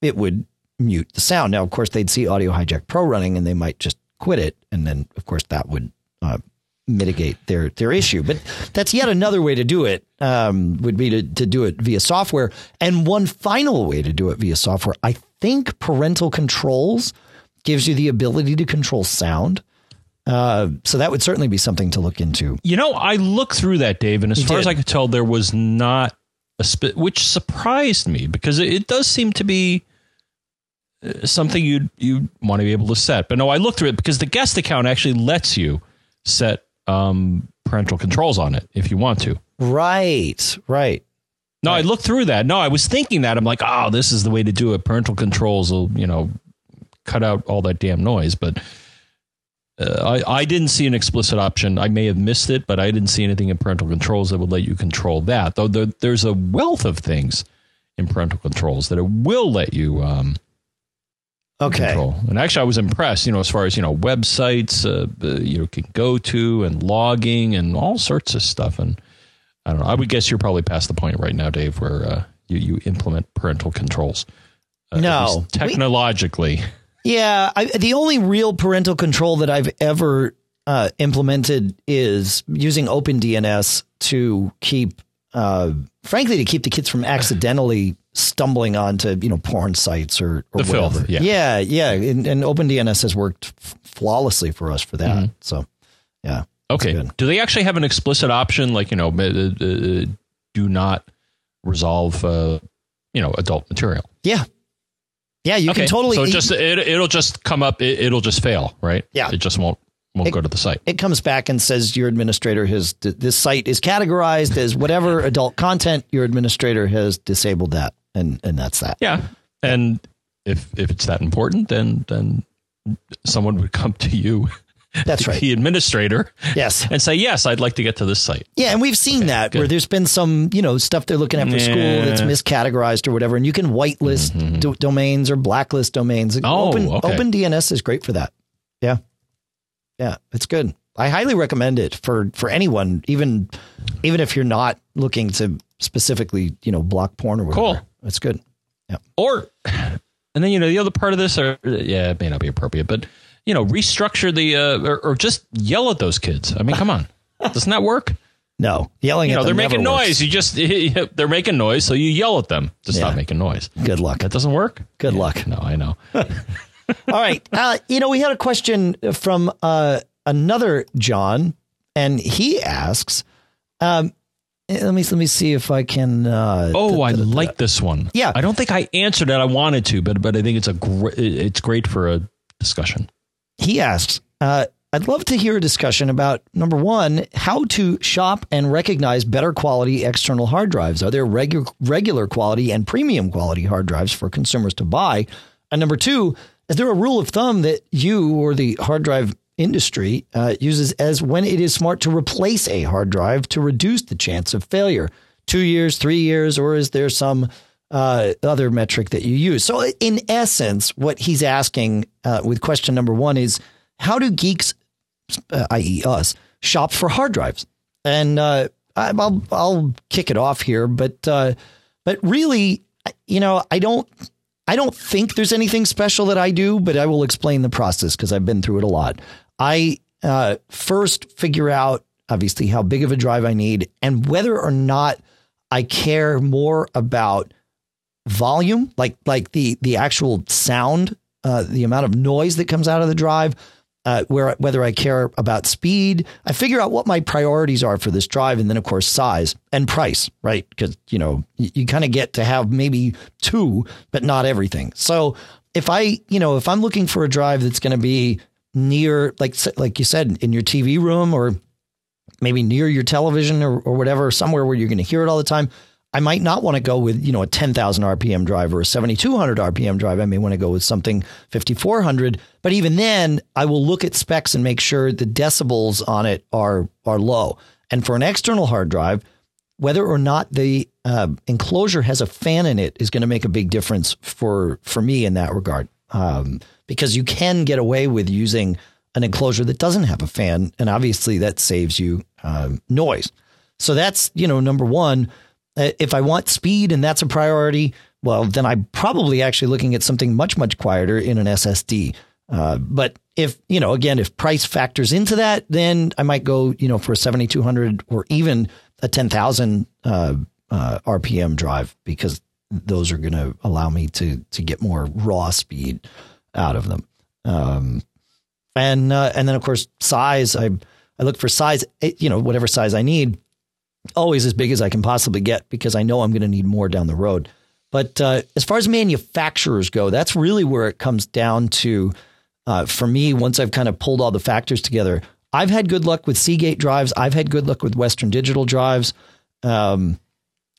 it would mute the sound. Now, of course, they'd see Audio Hijack Pro running and they might just quit it. And then, of course, that would uh, mitigate their their issue. But that's yet another way to do it. Um, would be to to do it via software. And one final way to do it via software, I think, parental controls gives you the ability to control sound. Uh, so that would certainly be something to look into. You know, I looked through that, Dave, and as You far did. as I could tell, there was not a spit, which surprised me because it, it does seem to be uh, something you you want to be able to set. But no, I looked through it because the guest account actually lets you set um, parental controls on it if you want to. Right, right. No, I looked through that. No, I was thinking that. I'm like, oh, this is the way to do it. Parental controls will, you know, cut out all that damn noise. But uh, I, I didn't see an explicit option. I may have missed it, but I didn't see anything in parental controls that would let you control that. Though there, there's a wealth of things in parental controls that it will let you um, Okay. control. And actually, I was impressed. You know, as far as you know, websites uh, uh, you can go to and logging and all sorts of stuff. And I don't know. I would guess you're probably past the point right now, Dave, where uh, you you implement parental controls. Uh, No. technologically. Yeah, I, the only real parental control that I've ever uh, implemented is using OpenDNS to keep, uh, frankly, to keep the kids from accidentally stumbling onto you know porn sites or, or The filth, whatever. yeah. yeah, yeah, and, and OpenDNS has worked f- flawlessly for us for that. Mm-hmm. So, yeah, Okay. Do they actually have an explicit option, like you know, uh, uh, do not resolve, uh, you know, adult material? yeah, yeah. You okay. can totally. So it just it, it'll just come up. It, it'll just fail, right? Yeah. It just won't won't It- go to the site. it comes back and says your administrator has this site is categorized as whatever adult content your administrator has disabled that and and that's that Yeah. And if if it's that important, then then someone would come to you, that's right the administrator, yes and say, "Yes, I'd like to get to this site." yeah and we've seen that good. where there's been some you know stuff they're looking at for school that's miscategorized or whatever and you can whitelist do- domains or blacklist domains Mm-hmm. Oh, open okay. open dns is great for that yeah yeah it's good i highly recommend it for for anyone even even if you're not looking to specifically you know block porn or whatever Cool. It's good Yeah. Or, and then you know the other part of this, or yeah, it may not be appropriate, but you know, restructure the uh, or, or just yell at those kids. I mean, come on, doesn't that work? No, yelling You at know, they're making works. noise. You just they're making noise, so you yell at them to stop making noise. Good luck. That doesn't work. Good luck. No, I know. All right. Uh, you know, we had a question from uh, another John, and he asks, um, let me let me see if I can. Uh, Oh, I like this one. Yeah. I don't think I answered it. I wanted to, but but I think it's a gr- it's great for a discussion. he asks, uh, I'd love to hear a discussion about number one, how to shop and recognize better quality external hard drives. Are there regu- regular quality and premium quality hard drives for consumers to buy? And number two, is there a rule of thumb that you or the hard drive industry uh, uses as when it is smart to replace a hard drive to reduce the chance of failure? Two years, three years, or is there some uh, other metric that you use? So, in essence, what he's asking uh, with question number one is how do geeks, uh, i.e., us, shop for hard drives? And uh, I'll I'll kick it off here, but uh, but really, you know, I don't I don't think there's anything special that I do, but I will explain the process because I've been through it a lot. I uh, first figure out obviously how big of a drive I need and whether or not I care more about volume, like like the the actual sound, uh, the amount of noise that comes out of the drive, uh, where whether I care about speed. I figure out what my priorities are for this drive, and then of course size and price, right? Because you know you, you kind of get to have maybe two, but not everything. So if I you know if I'm looking for a drive that's going to be near like like you said in your TV room or maybe near your television or, or whatever, somewhere where you're going to hear it all the time. I might not want to go with, you know, a 10,000 RPM drive or a 7,200 RPM drive. I may want to go with something 5,400. But even then, I will look at specs and make sure the decibels on it are are low. And for an external hard drive, whether or not the uh, enclosure has a fan in it is going to make a big difference for for me in that regard. Um, because you can get away with using an enclosure that doesn't have a fan, and obviously that saves you um, noise. So that's you know number one. Uh, If I want speed and that's a priority, well then I'm probably actually looking at something much much quieter in an SSD. Uh, but if you know again if price factors into that, then I might go you know for a 7200 or even a 10,000 uh, uh, RPM drive because those are going to allow me to to get more raw speed out of them. Um, and uh, and then of course size. I I look for size. eh, You know whatever size I need, always as big as I can possibly get because I know I'm going to need more down the road. But uh, as far as manufacturers go, that's really where it comes down to. Uh, for me, once I've kind of pulled all the factors together, I've had good luck with Seagate drives. I've had good luck with Western Digital drives. Um,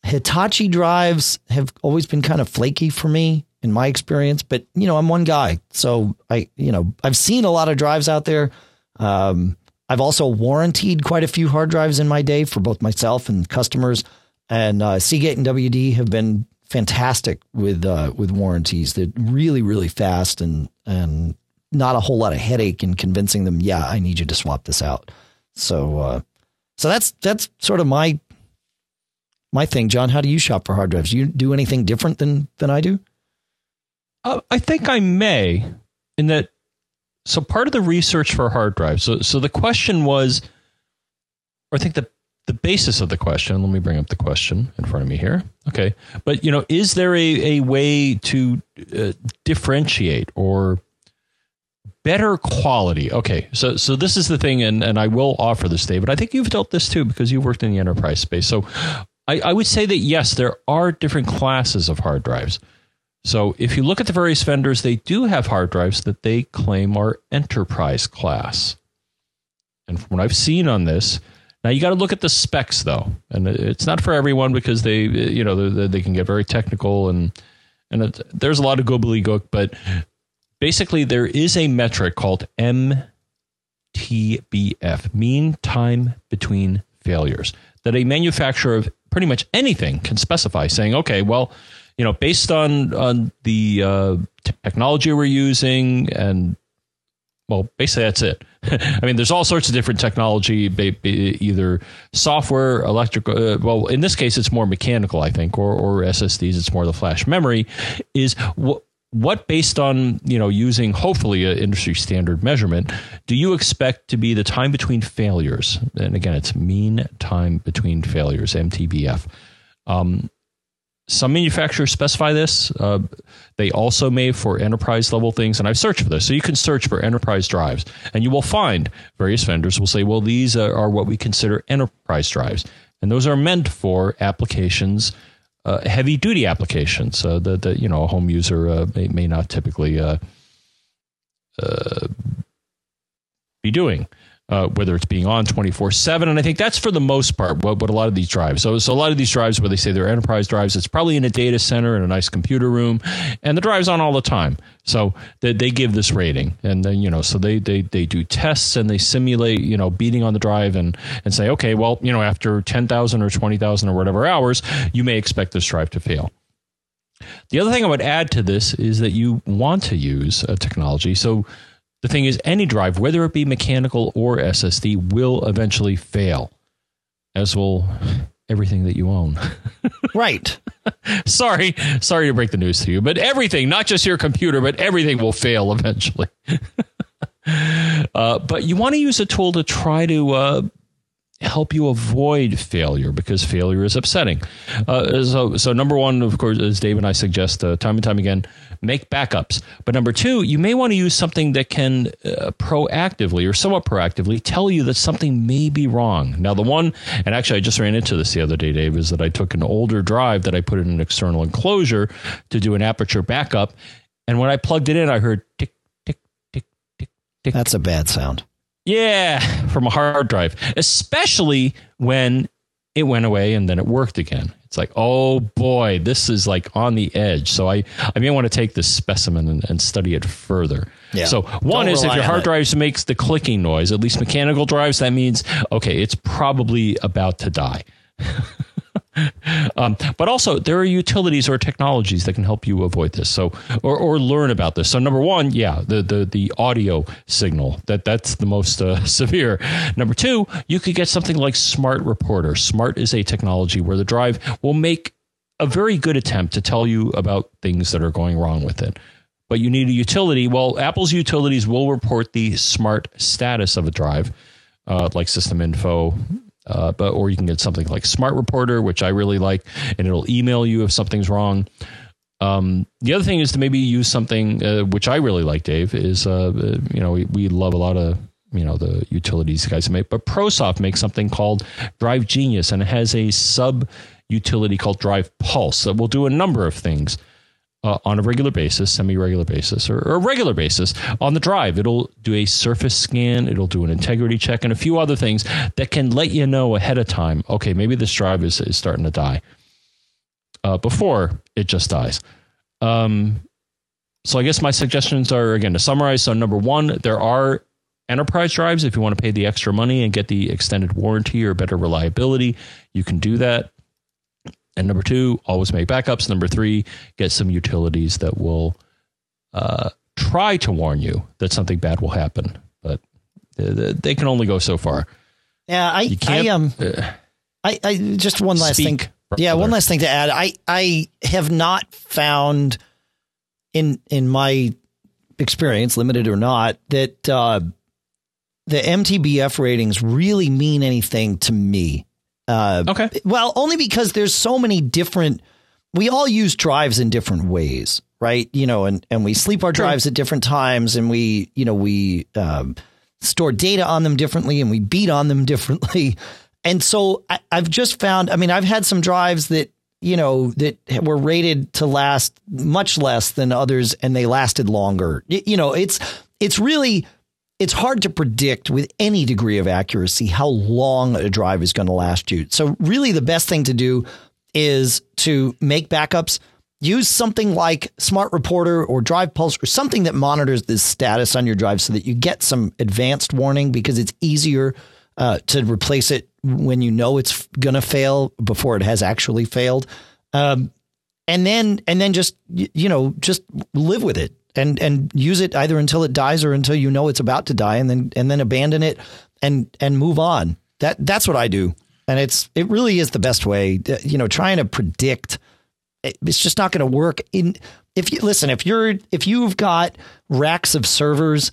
Hitachi drives have always been kind of flaky for me in my experience, but you know, I'm one guy. So I, you know, I've seen a lot of drives out there. Um, I've also warranted quite a few hard drives in my day for both myself and customers. And uh, Seagate and WD have been fantastic with uh, with warranties. They're really, really fast and and not a whole lot of headache in convincing them. Yeah, I need you to swap this out. So uh, so that's that's sort of my my thing, John. How do you shop for hard drives? Do you do anything different than than I do? Uh, I think I may, in that. So part of the research for hard drives. So so the question was, or I think the the basis of the question. Let me bring up the question in front of me here. Okay, but you know, is there a a way to uh, differentiate or better quality. Okay, so so this is the thing, and and I will offer this, David. I think you've dealt this too because you've worked in the enterprise space. So I, I would say that yes, there are different classes of hard drives. So if you look at the various vendors, they do have hard drives that they claim are enterprise class. And from what I've seen on this, now you got to look at the specs though, and it's not for everyone because they, you know, they, they can get very technical and and it, there's a lot of gobbledygook. But basically, there is a metric called MTBF, mean time between failures, that a manufacturer of pretty much anything can specify, saying, okay, well, you know, based on on the uh, technology we're using and well, basically that's it. I mean, there's all sorts of different technology, either software, electrical. Uh, well, in this case, it's more mechanical, I think, or, or SSDs. It's more the flash memory. Is what what based on you know using hopefully an industry standard measurement do you expect to be the time between failures and again it's mean time between failures mtbf um, some manufacturers specify this. Uh, they also may for enterprise level things, and I've searched for this. So you can search for enterprise drives, and you will find various vendors will say, well, these are, are what we consider enterprise drives. And those are meant for applications, uh, heavy duty applications uh, that, that, you know, a home user uh, may, may not typically uh, uh, be doing uh, whether it's being on 24 7. And I think that's for the most part what, what a lot of these drives. So, so a lot of these drives where they say they're enterprise drives, it's probably in a data center in a nice computer room, and the drive's on all the time. So they, they give this rating. And then, you know, so they, they, they do tests and they simulate, you know, beating on the drive and, and say, okay, well, you know, after 10,000 or 20,000 or whatever hours, you may expect this drive to fail. The other thing I would add to this is that you want to use a technology. So the thing is, any drive, whether it be mechanical or SSD, will eventually fail, as will everything that you own. right. sorry, sorry to break the news to you, but everything, not just your computer, but everything will fail eventually. uh, but you want to use a tool to try to uh, help you avoid failure because failure is upsetting. Uh, so, so number one, of course, as Dave and I suggest uh, time and time again, make backups. But number two, you may want to use something that can uh, proactively or somewhat proactively tell you that something may be wrong. Now, the one, and actually, I just ran into this the other day, Dave, is that I took an older drive that I put in an external enclosure to do an aperture backup, and when I plugged it in, I heard tick, tick, tick, tick, tick. That's a bad sound. Yeah, from a hard drive, especially when it went away and then it worked again. It's like, oh boy, this is like on the edge. So I, I may want to take this specimen and, and study it further. Yeah. So one Don't is if your hard drive makes the clicking noise, at least mechanical drives, that means okay, it's probably about to die. um, but also, there are utilities or technologies that can help you avoid this. So, or, or learn about this. So, number one, yeah, the the the audio signal that that's the most uh, severe. Number two, you could get something like Smart Reporter. Smart is a technology where the drive will make a very good attempt to tell you about things that are going wrong with it. But you need a utility. Well, Apple's utilities will report the smart status of a drive, uh, like System Info, uh, but or you can get something like Smart Reporter, which I really like, and it'll email you if something's wrong. Um, the other thing is to maybe use something uh, which I really like, Dave. Is uh, uh, you know we, we love a lot of you know the utilities guys make, but ProSoft makes something called Drive Genius, and it has a sub utility called Drive Pulse that will do a number of things uh, on a regular basis, semi regular basis, or, or, a regular basis on the drive. It'll do a surface scan, it'll do an integrity check, and a few other things that can let you know ahead of time okay, maybe this drive is, is starting to die. uh, before it just dies. Um, so I guess my suggestions are again to summarize. So number one, there are enterprise drives. If you want to pay the extra money and get the extended warranty or better reliability, you can do that. And number two, always make backups. Number three, get some utilities that will uh, try to warn you that something bad will happen, but they can only go so far. Yeah, I, I um, uh, I, I just one last thing. Yeah, one last thing to add. I, I have not found in in my experience, limited or not, that uh, the MTBF ratings really mean anything to me. Uh, okay. Well, only because there's so many different. We all use drives in different ways, right? You know, and and we sleep our drives at different times, and we, you know, we um, store data on them differently, and we beat on them differently. And so I, I've just found. I mean, I've had some drives that you know that were rated to last much less than others, and they lasted longer. You know, it's it's really it's hard to predict with any degree of accuracy how long a drive is going to last you. So, really, the best thing to do is to make backups. Use something like Smart Reporter or Drive Pulse or something that monitors the status on your drive so that you get some advanced warning because it's easier uh, to replace it when you know it's going to fail before it has actually failed. Um, and then and then just you know just live with it and and use it either until it dies or until you know it's about to die, and then and then abandon it and and move on. That that's what I do, and it's it really is the best way. Uh, you know, trying to predict it's just not going to work. In if you listen, if you're if you've got racks of servers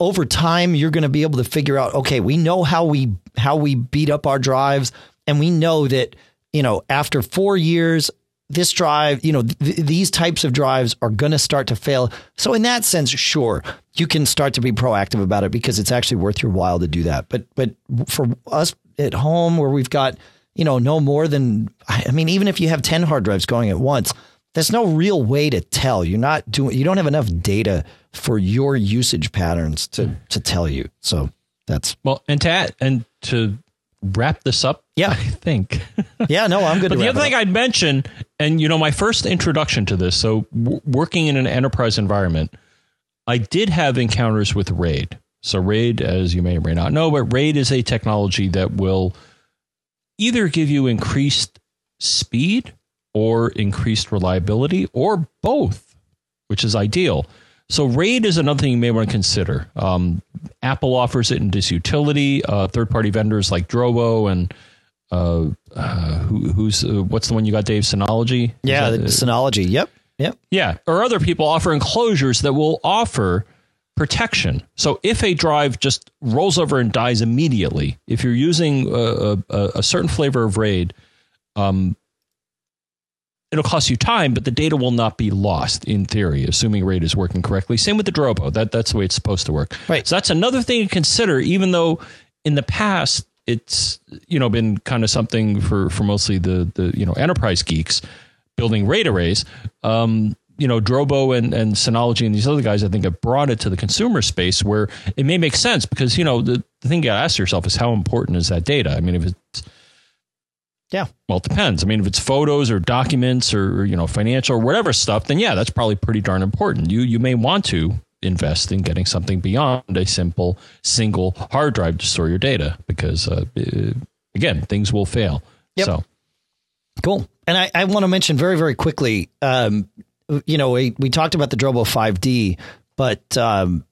over time, you're going to be able to figure out. Okay, we know how we how we beat up our drives, and we know that you know after four years this drive, you know, th- these types of drives are going to start to fail. So in that sense, sure, you can start to be proactive about it because it's actually worth your while to do that. But but for us at home where we've got, you know, no more than I mean, even if you have 10 hard drives going at once, there's no real way to tell. You're not doing you don't have enough data for your usage patterns to to tell you. So that's well, and to add, and to wrap this up? Yeah, I think. yeah, no, I'm good. but the other thing I'd mention, and you know, my first introduction to this, so w- working in an enterprise environment, I did have encounters with RAID. So RAID, as you may or may not know, but RAID is a technology that will either give you increased speed or increased reliability or both, which is ideal. So RAID is another thing you may want to consider. Um, Apple offers it in this utility. Uh, third-party vendors like Drobo and uh, uh, who, who's uh, what's the one you got, Dave? Synology. Yeah, that, Synology. Yep, yep. Yeah, or other people offer enclosures that will offer protection. So if a drive just rolls over and dies immediately, if you're using a, a, a certain flavor of RAID, um, it'll cost you time, but the data will not be lost in theory, assuming RAID is working correctly. Same with the Drobo. That that's the way it's supposed to work. Right. So that's another thing to consider, even though in the past it's you know been kind of something for for mostly the the you know enterprise geeks building RAID arrays. Um, you know, Drobo and, and Synology and these other guys, I think, have brought it to the consumer space where it may make sense because, you know, the, the thing you got to ask yourself is how important is that data? I mean, if it's yeah. Well, it depends. I mean, if it's photos or documents or, you know, financial or whatever stuff, then yeah, that's probably pretty darn important. You you may want to invest in getting something beyond a simple single hard drive to store your data because uh, again, things will fail. Yep. So cool. And I, I want to mention very, very quickly, um, you know, we, we talked about the Drobo 5D, but um,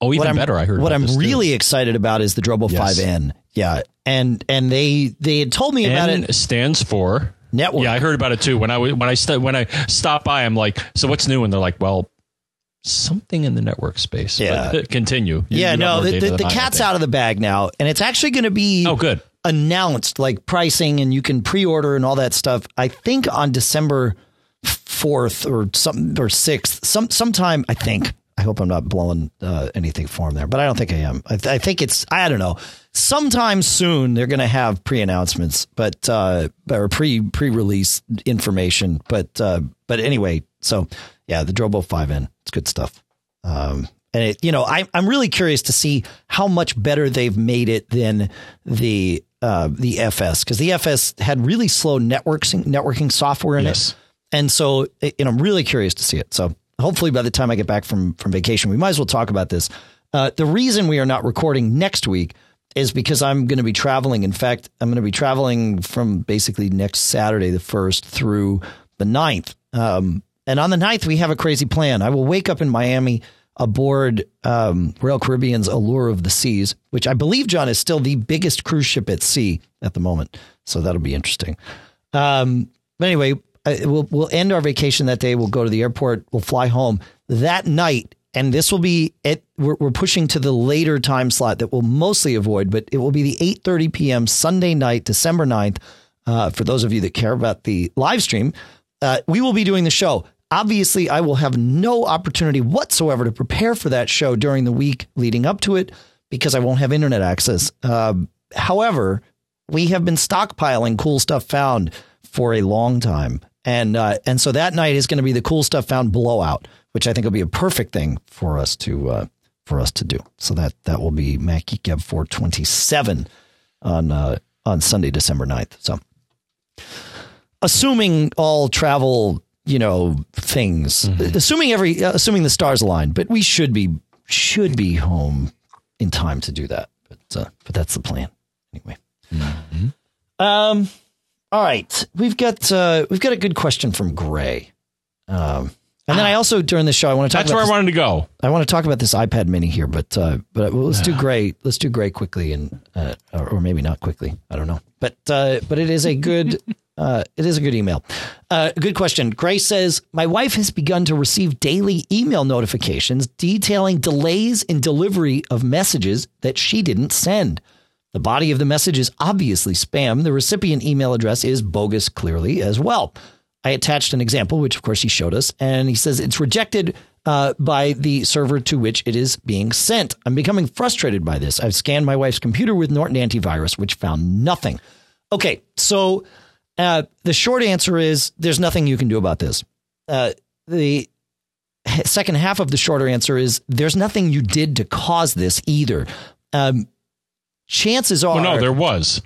Oh, even better! I heard. What I'm really too. excited about is the Drobo yes. 5N. Yeah, and and they they had told me about it. Stands for network. Yeah, I heard about it too. When I when I st- when I stopped by, I'm like, so what's new? And they're like, well, something in the network space. Yeah, but continue. You, yeah, you no, the, the, the cat's out of the bag now, and it's actually going to be oh good announced like pricing, and you can pre-order and all that stuff. I think on December fourth or something or sixth, some sometime I think I hope I'm not blowing uh, anything for him there, but I don't think I am. I, th- I think it's I don't know. Sometime soon they're going to have pre-announcements, but uh, or pre pre-release information. But uh, but anyway, so yeah, the Drobo 5N, it's good stuff. Um, and it, you know, I, I'm really curious to see how much better they've made it than the uh, the FS because the FS had really slow networking networking software in Yes. it, and so it- and I'm really curious to see it. So hopefully by the time I get back from from vacation, we might as well talk about this. Uh, the reason we are not recording next week is because I'm going to be traveling. In fact, I'm going to be traveling from basically next Saturday, the first through the 9th. Um, and on the 9th, we have a crazy plan. I will wake up in Miami aboard um, Royal Caribbean's Allure of the Seas, which I believe, John, is still the biggest cruise ship at sea at the moment. So that'll be interesting. Um, but anyway, uh, we'll we'll end our vacation that day. We'll go to the airport. We'll fly home that night, and this will be it. We're, we're pushing to the later time slot that we'll mostly avoid, but it will be the eight thirty p.m. Sunday night, December 9th. Uh, for those of you that care about the live stream, uh, we will be doing the show. Obviously, I will have no opportunity whatsoever to prepare for that show during the week leading up to it because I won't have internet access. Um however, we have been stockpiling cool stuff found for a long time. And uh, and so that night is going to be the cool stuff found blowout, which I think will be a perfect thing for us to uh, for us to do. So that that will be Mac Geek Gab 427 on uh, on Sunday, December 9th. So assuming all travel, you know, things, assuming every uh, assuming the stars align, but we should be should be home in time to do that. But uh, but that's the plan anyway. Um. All right, we've got uh, we've got a good question from Gray. Um, and then I also during the show I want to talk That's about where I wanted to go. I want to talk about this iPad Mini here, but uh, but let's do Gray. Let's do Gray quickly, and uh, or, or maybe not quickly. I don't know, but uh, but it is a good uh, it is a good email. Uh, good question. Gray says my wife has begun to receive daily email notifications detailing delays in delivery of messages that she didn't send. The body of the message is obviously spam. The recipient email address is bogus, clearly, as well. I attached an example, which of course he showed us, and he says it's rejected uh, by the server to which it is being sent. I'm becoming frustrated by this. I've scanned my wife's computer with Norton Antivirus, which found nothing. Okay, so uh, the short answer is there's nothing you can do about this. Uh, the second half of the shorter answer is there's nothing you did to cause this either. Um, chances are, Well, no, there was.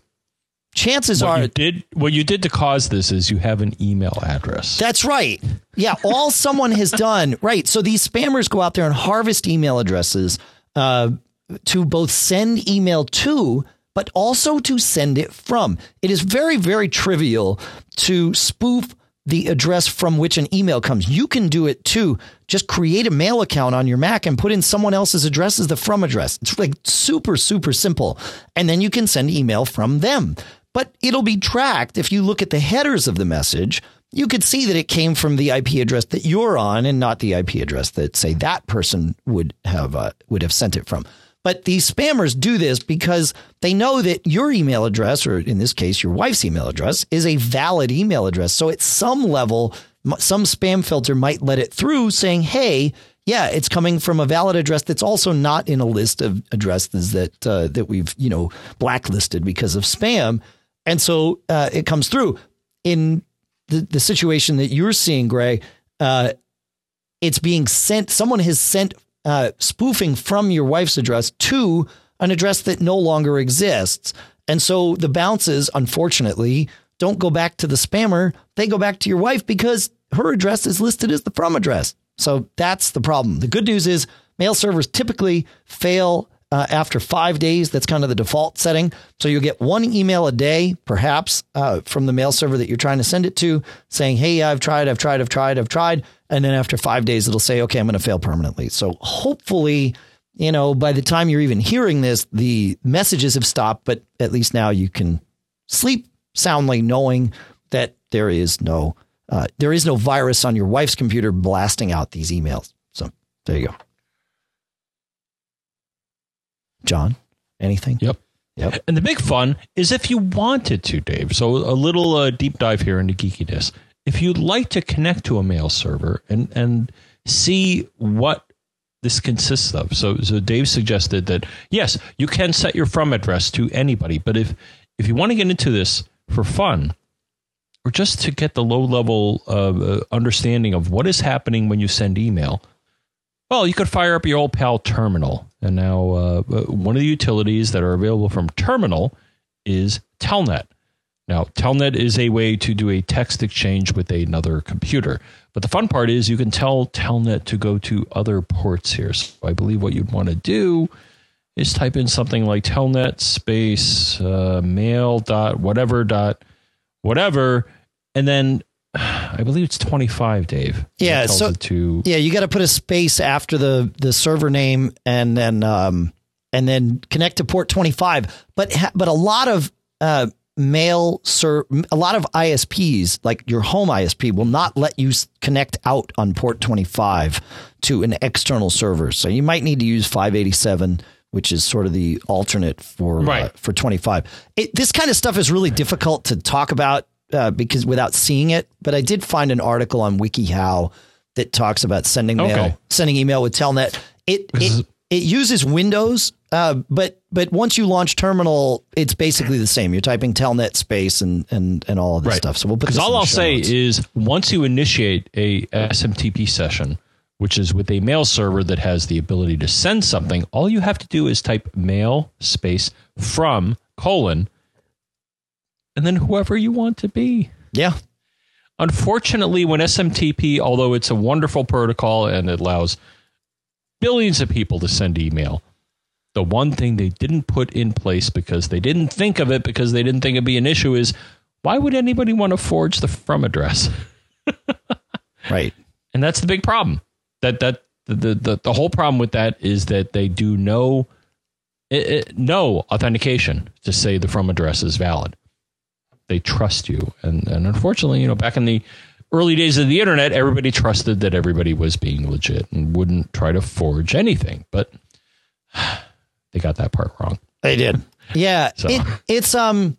chances What are you did what you did to cause this is you have an email address. That's right. Yeah, all someone has done, right. So these spammers go out there and harvest email addresses uh, to both send email to, but also to send it from. It is very, very trivial to spoof the address from which an email comes. You can do it too. Just create a mail account on your Mac and put in someone else's address as the from address. It's like super, super simple. And then you can send email from them. But it'll be tracked if you look at the headers of the message you could see that it came from the IP address that you're on and not the IP address that say that person would have uh, would have sent it from. But these spammers do this because they know that your email address, or in this case, your wife's email address, is a valid email address. So at some level, some spam filter might let it through saying, hey, yeah, it's coming from a valid address that's also not in a list of addresses that uh, that we've you know blacklisted because of spam, and so uh, it comes through. In the, the situation that you're seeing, Gray, uh, it's being sent. Someone has sent uh, spoofing from your wife's address to an address that no longer exists, and so the bounces, unfortunately, don't go back to the spammer. They go back to your wife because her address is listed as the from address. So that's the problem. The good news is mail servers typically fail uh, after five days. That's kind of the default setting. So you'll get one email a day, perhaps, uh, from the mail server that you're trying to send it to, saying, "Hey, I've tried, I've tried, I've tried, I've tried," and then after five days, it'll say, "Okay, I'm going to fail permanently." So hopefully, you know, by the time you're even hearing this, the messages have stopped. But at least now you can sleep soundly, knowing that there is no uh, there is no virus on your wife's computer blasting out these emails. So there you go. John, anything? Yep. Yep. And the big fun is if you wanted to, Dave. So a little uh, deep dive here into geekiness. If you'd like to connect to a mail server and and see what this consists of. So so Dave suggested that yes, you can set your from address to anybody, but if if you want to get into this for fun or just to get the low level uh, understanding of what is happening when you send email, well, you could fire up your old pal Terminal. And now, uh, one of the utilities that are available from Terminal is Telnet. Now, Telnet is a way to do a text exchange with another computer. But the fun part is you can tell Telnet to go to other ports here. So I believe what you'd want to do is type in something like telnet space uh, mail dot whatever dot whatever, and then I believe it's 25, Dave. Yeah, so- to Yeah, you got to put a space after the the server name and then um and then connect to port 25. But ha- but a lot of uh mail ser- a lot of ISPs like your home ISP will not let you connect out on port 25 to an external server. So you might need to use 587 which is sort of the alternate for uh, for 25. It, this kind of stuff is really difficult to talk about uh, because without seeing it, but I did find an article on WikiHow that talks about sending mail, Okay. sending email with Telnet. It it, it uses Windows, uh, but but once you launch Terminal, it's basically the same. You're typing Telnet space and and and all of this stuff. So we'll put Because all I'll say notes. is once you initiate a SMTP session, which is with a mail server that has the ability to send something, all you have to do is type mail space from colon and then whoever you want to be. yeah, Unfortunately, when SMTP, although it's a wonderful protocol and it allows billions of people to send email, the one thing they didn't put in place because they didn't think of it because they didn't think it'd be an issue is why would anybody want to forge the from address? right. And that's the big problem. That that the the, the, whole problem with that is that they do no it, it, no authentication to say the from address is valid. They trust you, and and unfortunately, you know, back in the early days of the internet, everybody trusted that everybody was being legit and wouldn't try to forge anything. But they got that part wrong. They did. Yeah, So- it, it's um,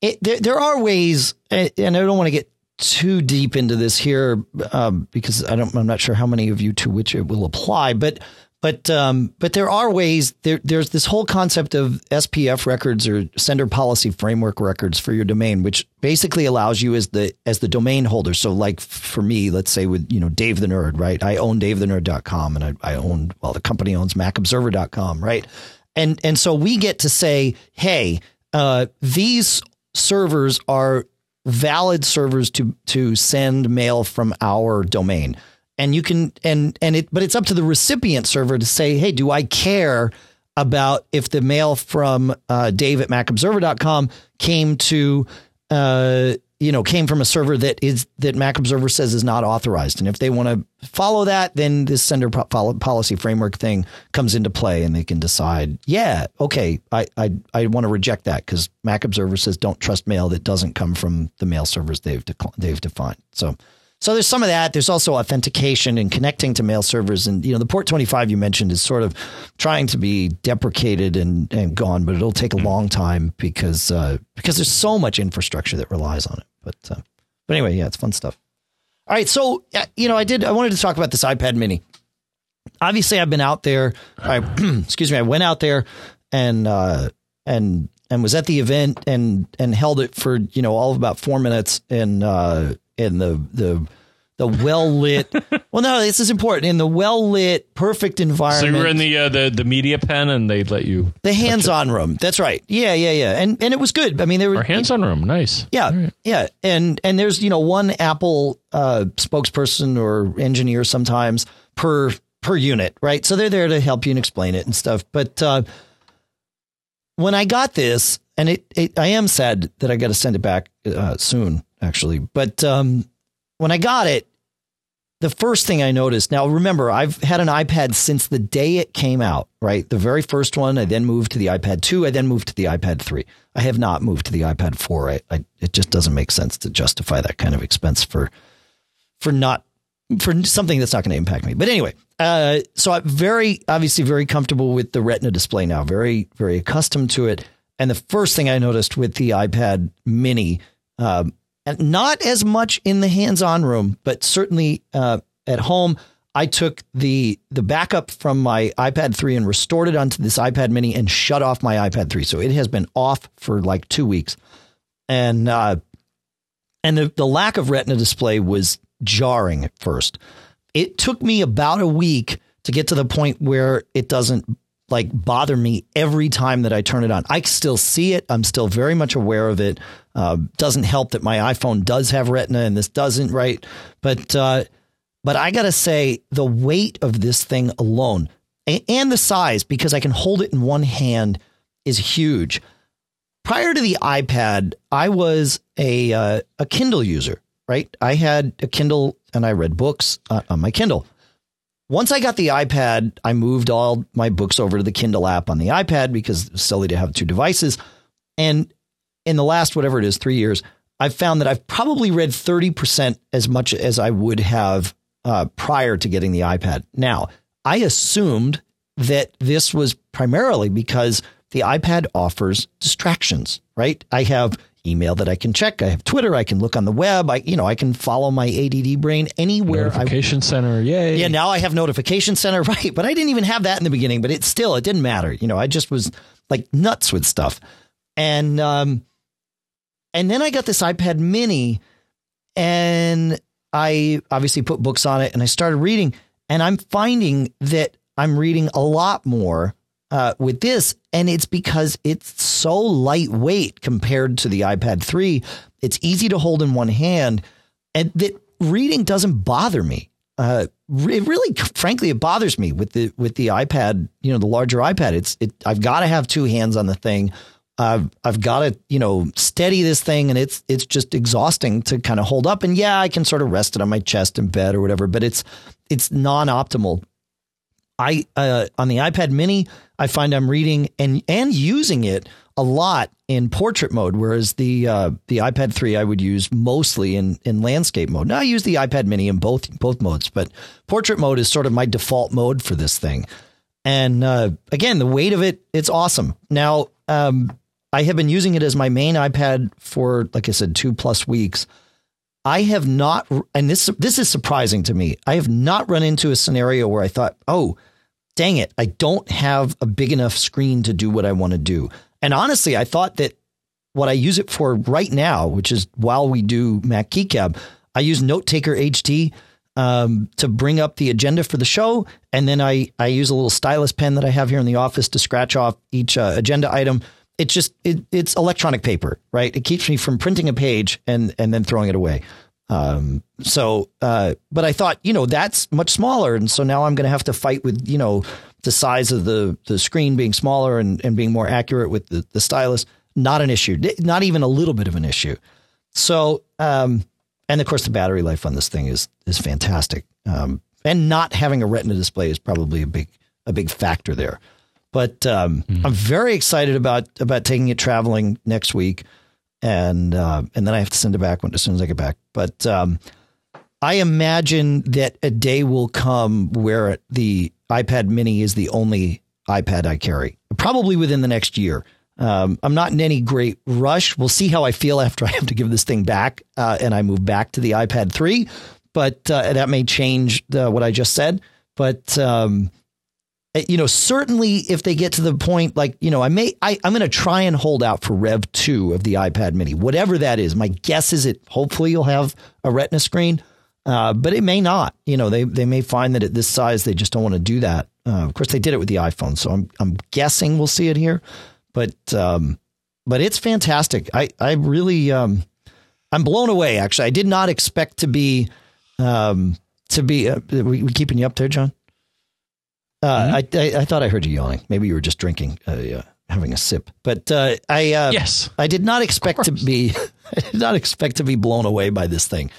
it, there there are ways, and and I don't want to get too deep into this here um, because I don't. I'm not sure how many of you to which it will apply, but but um, but there are ways. There there's this whole concept of SPF records or sender policy framework records for your domain, which basically allows you as the as the domain holder. So like for me, let's say with you know Dave the Nerd, right? I own DaveTheNerd.com, and I, I own well the company owns MacObserver.com, right? and and so we get to say, hey, uh, these servers are valid servers to to send mail from our domain, and you can and and it, but it's up to the recipient server to say, hey, do I care about if the mail from uh, Dave at MacObserver.com came to uh, you know came from a server that is that Mac Observer says is not authorized, and if they want to follow that, then this sender po- pol- policy framework thing comes into play, and they can decide, yeah, okay, I I, I want to reject that because Mac Observer says don't trust mail that doesn't come from the mail servers they've decl- they've defined. So. So there's some of that. There's also authentication and connecting to mail servers, and you know the port 25 you mentioned is sort of trying to be deprecated and, and gone, but it'll take a long time because uh, because there's so much infrastructure that relies on it. But uh, but anyway, yeah, it's fun stuff. All right, so uh, you know I did I wanted to talk about this iPad Mini. Obviously, I've been out there. I excuse me, I went out there and uh, and and was at the event and and held it for you know all of about four minutes in in the the the well lit. well, no, this is important in the well lit, perfect environment. So you were in the uh, the the media pen, and they let you the hands-on room. That's right. Yeah, yeah, yeah. And and it was good. I mean, there were hands-on room. Nice. yeah, yeah, and and there's you know one Apple uh, spokesperson or engineer sometimes per per unit, right? So they're there to help you and explain it and stuff. But uh, when I got this, and it, it I am sad that I got to send it back uh, soon, actually. But um, when I got it, the first thing I noticed. Now, remember, I've had an iPad since the day it came out. Right, the very first one. I then moved to the iPad two. I then moved to the iPad three. I have not moved to the iPad four. I, I it just doesn't make sense to justify that kind of expense for for not for something that's not going to impact me. But anyway, uh, so I'm very obviously very comfortable with the Retina display now. Very very accustomed to it. And the first thing I noticed with the iPad Mini, um, not as much in the hands-on room, but certainly uh, at home, I took the the backup from my iPad 3 and restored it onto this iPad Mini and shut off my iPad 3. So it has been off for like two weeks, and uh, and the the lack of Retina display was jarring at first. It took me about a week to get to the point where it doesn't like bother me every time that I turn it on. I still see it. I'm still very much aware of it. Uh, doesn't help that my iPhone does have Retina and this doesn't, right? But uh, but I gotta say the weight of this thing alone and, and the size because I can hold it in one hand is huge. Prior to the iPad, I was a uh, a Kindle user, right? I had a Kindle and I read books uh, on my Kindle. Once I got the iPad, I moved all my books over to the Kindle app on the iPad because it's silly to have two devices. And in the last, whatever it is, three years, I've found that I've probably read 30% as much as I would have uh, prior to getting the iPad. Now, I assumed that this was primarily because the iPad offers distractions, right? I have email that I can check. I have Twitter. I can look on the web. I, you know, I can follow my ADD brain anywhere. Notification I, center. Yay. Yeah. Now I have notification center. Right. But I didn't even have that in the beginning, but it still, it didn't matter. You know, I just was like nuts with stuff. And, um, and then I got this iPad mini and I obviously put books on it and I started reading and I'm finding that I'm reading a lot more uh, with this, and it's because it's so lightweight compared to the iPad 3. It's easy to hold in one hand, and that reading doesn't bother me. Uh, it really, frankly, it bothers me with the with the iPad. You know, the larger iPad. It's it. I've got to have two hands on the thing. I've I've got to you know steady this thing, and it's it's just exhausting to kind of hold up. And yeah, I can sort of rest it on my chest in bed or whatever, but it's it's non optimal. I uh, on the iPad Mini, I find I'm reading and and using it a lot in portrait mode, whereas the uh, the iPad 3 I would use mostly in in landscape mode. Now I use the iPad Mini in both both modes, but portrait mode is sort of my default mode for this thing. And uh, again, the weight of it, it's awesome. Now um, I have been using it as my main iPad for, like I said, two plus weeks. I have not, and this this is surprising to me. I have not run into a scenario where I thought, oh dang it, I don't have a big enough screen to do what I want to do. And honestly, I thought that what I use it for right now, which is while we do Mac Geek Gab, I use Note Taker HD um, to bring up the agenda for the show, and then I I use a little stylus pen that I have here in the office to scratch off each uh, agenda item. It's just it, it's electronic paper, right? It keeps me from printing a page and and then throwing it away. Um, so, uh, but I thought, you know, that's much smaller. And so now I'm going to have to fight with, you know, the size of the, the screen being smaller and, and being more accurate with the, the stylus. Not an issue, not even a little bit of an issue. So, um, and of course the battery life on this thing is, is fantastic. Um, and not having a retina display is probably a big, a big factor there. But, um, mm-hmm. I'm very excited about, about taking it traveling next week and uh, and then I have to send it back when as soon as I get back. But um, I imagine that a day will come where the iPad Mini is the only iPad I carry, probably within the next year. Um, I'm not in any great rush. We'll see how I feel after I have to give this thing back uh, and I move back to the iPad 3. But uh, that may change the, what I just said. But um, uh, you know, certainly if they get to the point like, you know, I may, I, I'm going to try and hold out for Rev 2 of the iPad mini, whatever that is. My guess is it, hopefully you'll have a retina screen, uh, but it may not, you know, they, they may find that at this size, they just don't want to do that. Uh, of course they did it with the iPhone. So I'm, I'm guessing we'll see it here, but, um, but it's fantastic. I, I really, um, I'm blown away. Actually, I did not expect to be, um, to be, uh, we, we keeping you up there, John? Uh, mm-hmm. I, I, I thought I heard you yawning. Maybe you were just drinking, uh, uh, having a sip. But uh, I uh, yes, I did not expect to be. I did not expect to be blown away by this thing,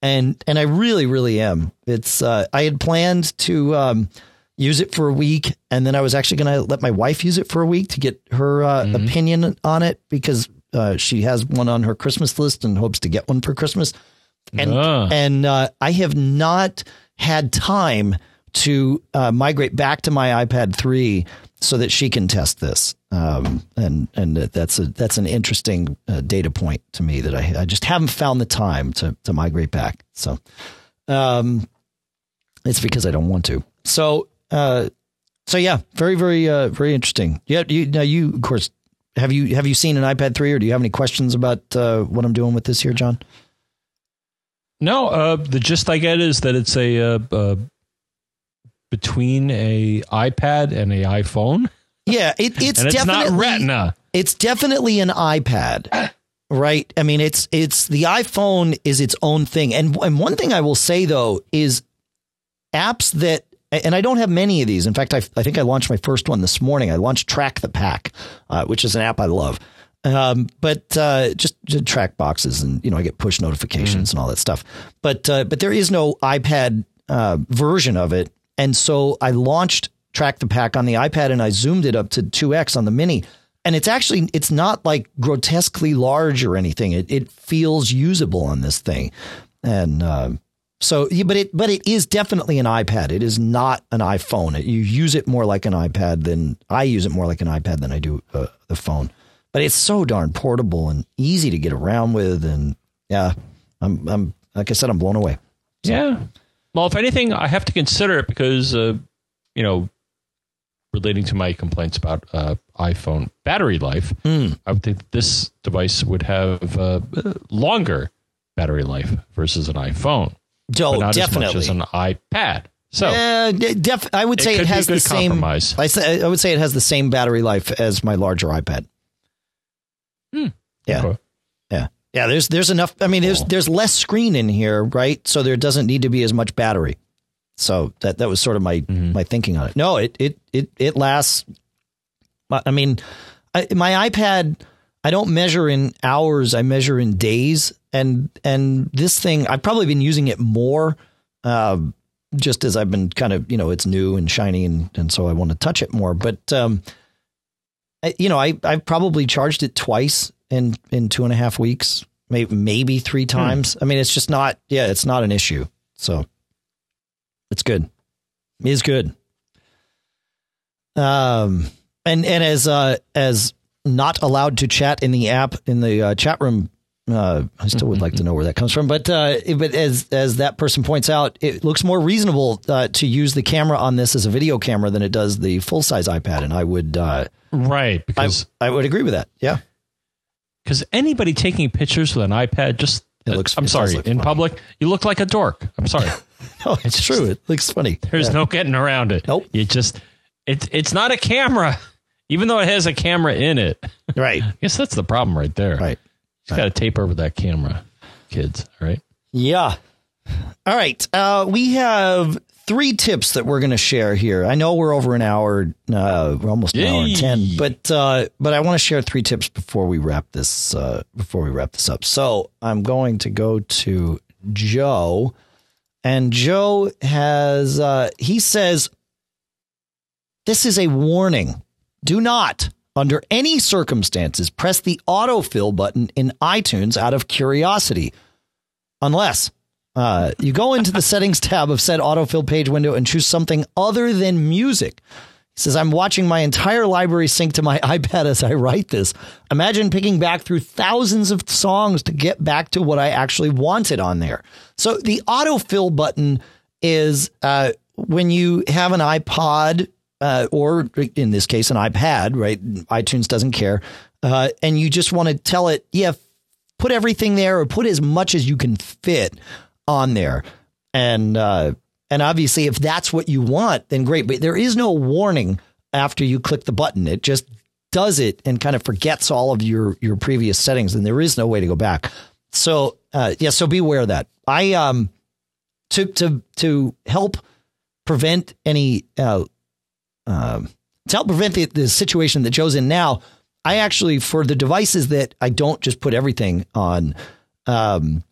and and I really really am. It's uh, I had planned to um, use it for a week, and then I was actually going to let my wife use it for a week to get her mm-hmm. opinion on it because she has one on her Christmas list and hopes to get one for Christmas, and and I have not had time to uh, migrate back to my iPad 3 so that she can test this. Um, and and that's a that's an interesting uh, data point to me that I, I just haven't found the time to to migrate back. So, um, it's because I don't want to. So, uh, so yeah, very very uh, very interesting. Yeah, you now you of course have you have you seen an iPad 3 or do you have any questions about uh, what I'm doing with this here, John? No, uh, the gist I get is that it's a, uh, between a iPad and a iPhone. Yeah, it, it's it's definitely not Retina. It's definitely an iPad. Right. I mean, it's it's the iPhone is its own thing. And and one thing I will say though is apps that and I don't have many of these. In fact, I, I think I launched my first one this morning. I launched Track the Pack, uh, which is an app I love. Um, but uh, just, just track boxes, and you know, I get push notifications mm. and all that stuff. But uh, but there is no iPad uh, version of it, and so I launched Track the Pack on the iPad, and I zoomed it up to two x on the Mini, and it's actually it's not like grotesquely large or anything. It it feels usable on this thing, and uh, so, but it but it is definitely an iPad. It is not an iPhone. You use it more like an iPad than I use it more like an iPad than I do uh, the phone. But it's so darn portable and easy to get around with, and yeah, I'm I'm like I said, I'm blown away. So. Yeah. Well, if anything, I have to consider it because uh, you know, relating to my complaints about uh, iPhone battery life, mm. I would think this device would have uh, longer battery life versus an iPhone. Oh, but not definitely. as much as an iPad. So uh, def- I would say it, it has the same. I, say, I would say it has the same battery life as my larger iPad. Hmm. Yeah, okay. Yeah. There's there's enough. I mean, there's there's less screen in here, right? So there doesn't need to be as much battery. So that that was sort of my mm-hmm. my thinking on it. No, it it it it lasts. I mean, I, my iPad. I don't measure in hours. I measure in days and and this thing I've probably been using it more uh, just as I've been kind of you know it's new and shiny and and so I want to touch it more but um, I, you know I I've probably charged it twice in in two and a half weeks maybe maybe three hmm. times. Hmm. I mean it's just not yeah it's not an issue. So it's good. It is good. Um and and as uh as not allowed to chat in the app in the uh, chat room uh, I still would like to know where that comes from, but uh, but as as that person points out, it looks more reasonable uh, to use the camera on this as a video camera than it does the full size iPad, and I would uh, right because I, I, would agree with that. Yeah, because anybody taking pictures with an iPad just it looks. I'm it sorry, in funny. public, you look like a dork. I'm sorry. no, it's, it's true. It looks funny. There's yeah. no getting around it. Nope. You just it's it's not a camera, even though it has a camera in it. Right. I guess that's the problem right there. Right. Just got to tape over that camera, kids. All right. Yeah. All right. Uh, we have three tips that we're going to share here. I know we're over an hour, uh, we're almost an hour and ten, but uh, but I want to share three tips before we wrap this uh, before we wrap this up. So I'm going to go to Joe, and Joe has uh, he says this is a warning. Do not under any circumstances, press the autofill button in iTunes out of curiosity. Unless uh, you go into the settings tab of said autofill page window and choose something other than music. He says, I'm watching my entire library sync to my iPad as I write this. Imagine picking back through thousands of songs to get back to what I actually wanted on there. So the autofill button is uh, when you have an iPod uh, or in this case, an iPad, right? iTunes doesn't care. Uh, and you just want to tell it, yeah, put everything there or put as much as you can fit on there. And, uh, and obviously, if that's what you want, then great. But there is no warning after you click the button. It just does it and kind of forgets all of your, your previous settings. And there is no way to go back. So, uh, yeah, so beware of that. I, um, to, to, to help prevent any, uh, um, to help prevent the, the situation that Joe's in now, I actually, for the devices that I don't just put everything on, um,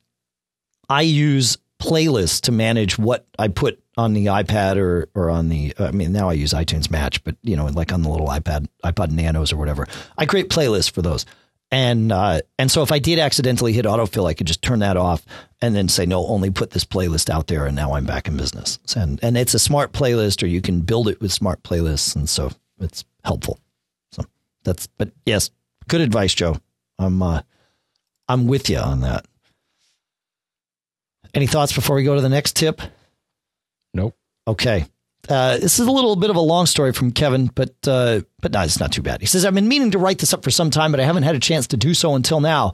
I use playlists to manage what I put on the iPad or or on the. I mean, now I use iTunes Match, but you know, like on the little iPad, iPod Nanos or whatever, I create playlists for those. And uh, and so if I did accidentally hit autofill, I could just turn that off and then say no, only put this playlist out there, and now I'm back in business. And and it's a smart playlist, or you can build it with smart playlists, and so it's helpful. So that's but yes, good advice, Joe. I'm uh, I'm with you on that. Any thoughts before we go to the next tip? Nope. Okay. Uh, this is a little bit of a long story from Kevin, but uh, but no, it's not too bad. He says, "I've been meaning to write this up for some time, but I haven't had a chance to do so until now."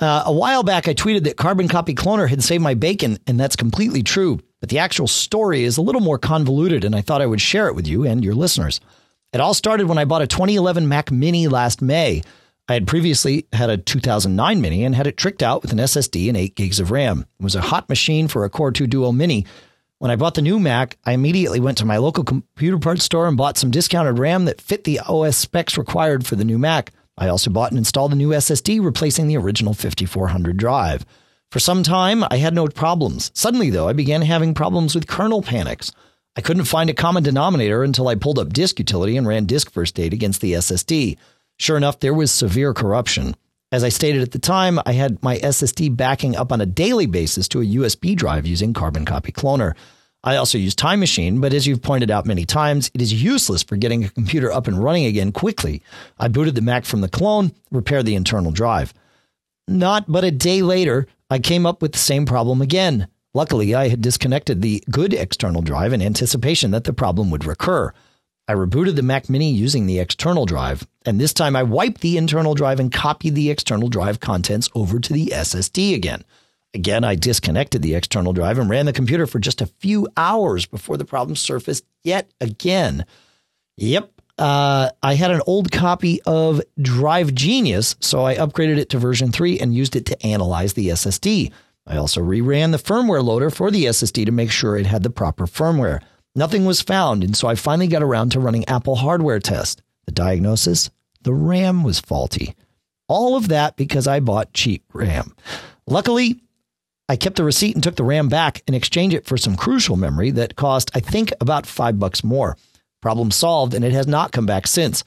Uh, a while back, I tweeted that Carbon Copy Cloner had saved my bacon, and that's completely true. But the actual story is a little more convoluted, and I thought I would share it with you and your listeners. It all started when I bought a 2011 Mac Mini last May. I had previously had a 2009 Mini and had it tricked out with an SSD and 8 gigs of RAM. It was a hot machine for a Core 2 Duo Mini. When I bought the new Mac, I immediately went to my local computer parts store and bought some discounted RAM that fit the OS specs required for the new Mac. I also bought and installed a new SSD, replacing the original 5400 drive. For some time, I had no problems. Suddenly, though, I began having problems with kernel panics. I couldn't find a common denominator until I pulled up disk utility and ran disk first aid against the SSD. Sure enough, there was severe corruption. As I stated at the time, I had my SSD backing up on a daily basis to a USB drive using Carbon Copy Cloner. I also use Time Machine, but as you've pointed out many times, it is useless for getting a computer up and running again quickly. I booted the Mac from the clone, repaired the internal drive. Not but a day later, I came up with the same problem again. Luckily, I had disconnected the good external drive in anticipation that the problem would recur. I rebooted the Mac Mini using the external drive, and this time I wiped the internal drive and copied the external drive contents over to the SSD again. Again, I disconnected the external drive and ran the computer for just a few hours before the problem surfaced yet again. Yep, uh, I had an old copy of Drive Genius, so I upgraded it to version 3 and used it to analyze the SSD. I also reran the firmware loader for the SSD to make sure it had the proper firmware. Nothing was found, and so I finally got around to running Apple hardware test. The diagnosis? The RAM was faulty. All of that because I bought cheap RAM. Luckily, I kept the receipt and took the RAM back and exchanged it for some crucial memory that cost, I think, about five bucks more. Problem solved, and it has not come back since.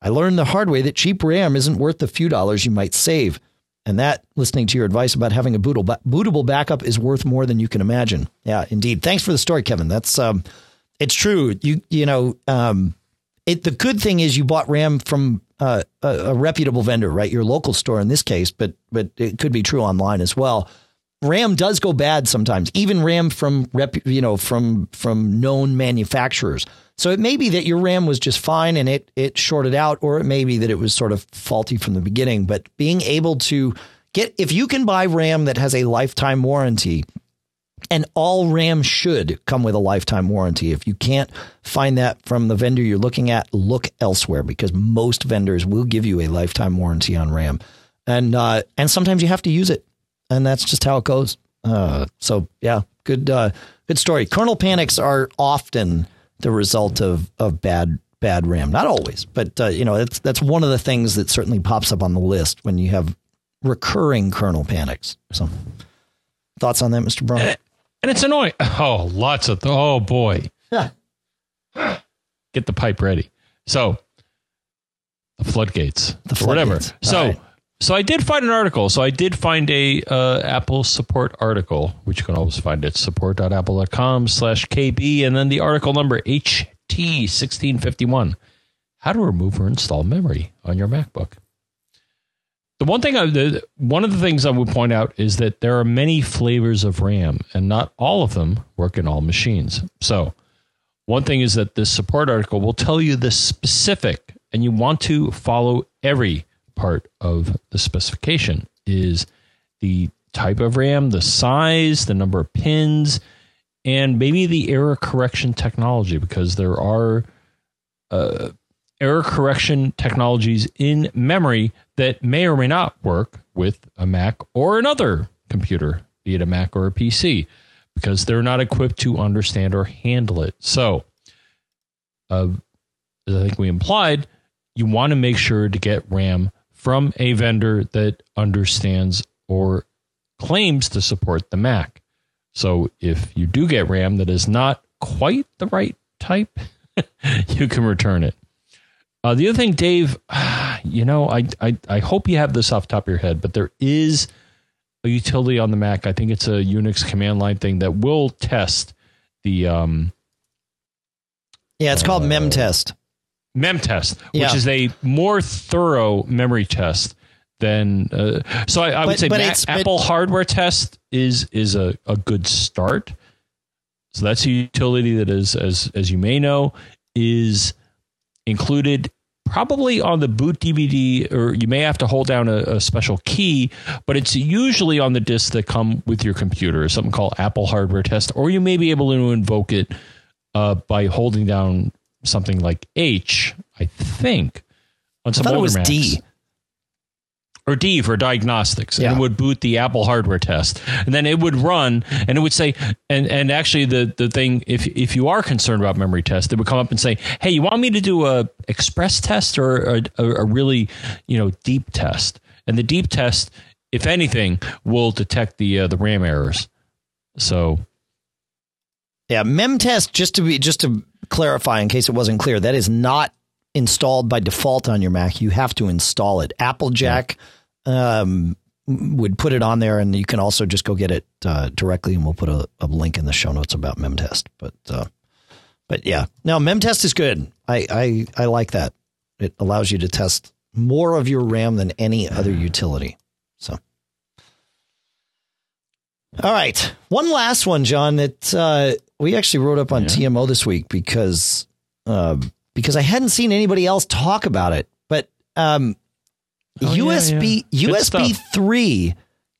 I learned the hard way that cheap RAM isn't worth the few dollars you might save. And that, listening to your advice about having a bootable, bootable backup, is worth more than you can imagine. Yeah, indeed. Thanks for the story, Kevin. That's um, it's true. You you know, um, it. The good thing is you bought RAM from uh, a, a reputable vendor, right? Your local store in this case, but but it could be true online as well. RAM does go bad sometimes, even RAM from rep, you know, from from known manufacturers. So it may be that your RAM was just fine and it it shorted out, or it may be that it was sort of faulty from the beginning. But being able to get if you can buy RAM that has a lifetime warranty, and all RAM should come with a lifetime warranty. If you can't find that from the vendor you're looking at, look elsewhere because most vendors will give you a lifetime warranty on RAM. And uh, and sometimes you have to use it and that's just how it goes. Uh, so yeah, good uh, good story. Kernel panics are often the result of of bad bad RAM. Not always, but uh, you know that's that's one of the things that certainly pops up on the list when you have recurring kernel panics. So thoughts on that, Mr. Braun? And it's annoying. Oh, lots of th- oh boy. Get the pipe ready. So the floodgates, The or whatever. floodgates. So. Right. So I did find an article. So I did find a uh, Apple support article, which you can always find at support.apple.com slash KB, and then the article number HT1651, how to remove or install memory on your MacBook. The one thing I, the, one of the things I would point out is that there are many flavors of RAM, and not all of them work in all machines. So one thing is that this support article will tell you the specific, and you want to follow every part of the specification is the type of RAM, the size, the number of pins, and maybe the error correction technology because there are uh, error correction technologies in memory that may or may not work with a Mac or another computer, be it a Mac or a PC, because they're not equipped to understand or handle it. So, uh, as I think we implied, you want to make sure to get RAM from a vendor that understands or claims to support the Mac. So if you do get RAM that is not quite the right type, you can return it. Uh, the other thing, Dave, you know, I, I I hope you have this off the top of your head, but there is a utility on the Mac. I think it's a Unix command line thing that will test the um, Yeah, it's called MemTest. MemTest, Yeah. which is a more thorough memory test than. Uh, so I, I would But- say but Mac- it's- but- Apple hardware test is is a, a good start. So that's a utility that is, as as you may know, is included probably on the boot DVD, or you may have to hold down a, a special key, but it's usually on the disks that come with your computer. Something called Apple hardware test, or you may be able to invoke it uh, by holding down something like H, I think, on I some thought it was Macs. D. or D for diagnostics, Yeah. and it would boot the Apple hardware test, and then it would run, and it would say, and and actually the the thing, if if you are concerned about memory test, it would come up and say, hey, you want me to do a express test or a, a, really you know deep test, and the deep test, if anything, will detect the uh, the RAM errors. So Yeah, MemTest. Just to be just to clarify, in case it wasn't clear, that is not installed by default on your Mac. You have to install it. Applejack um, would put it on there, and you can also just go get it uh, directly, and we'll put a, a link in the show notes about MemTest. But uh, but yeah, no, MemTest is good. I, I I like that. It allows you to test more of your RAM than any other utility. So. All right. One last one, John, that uh, we actually wrote up on Yeah. TMO this week because uh, because I hadn't seen anybody else talk about it. But um, Oh, USB yeah. Good USB three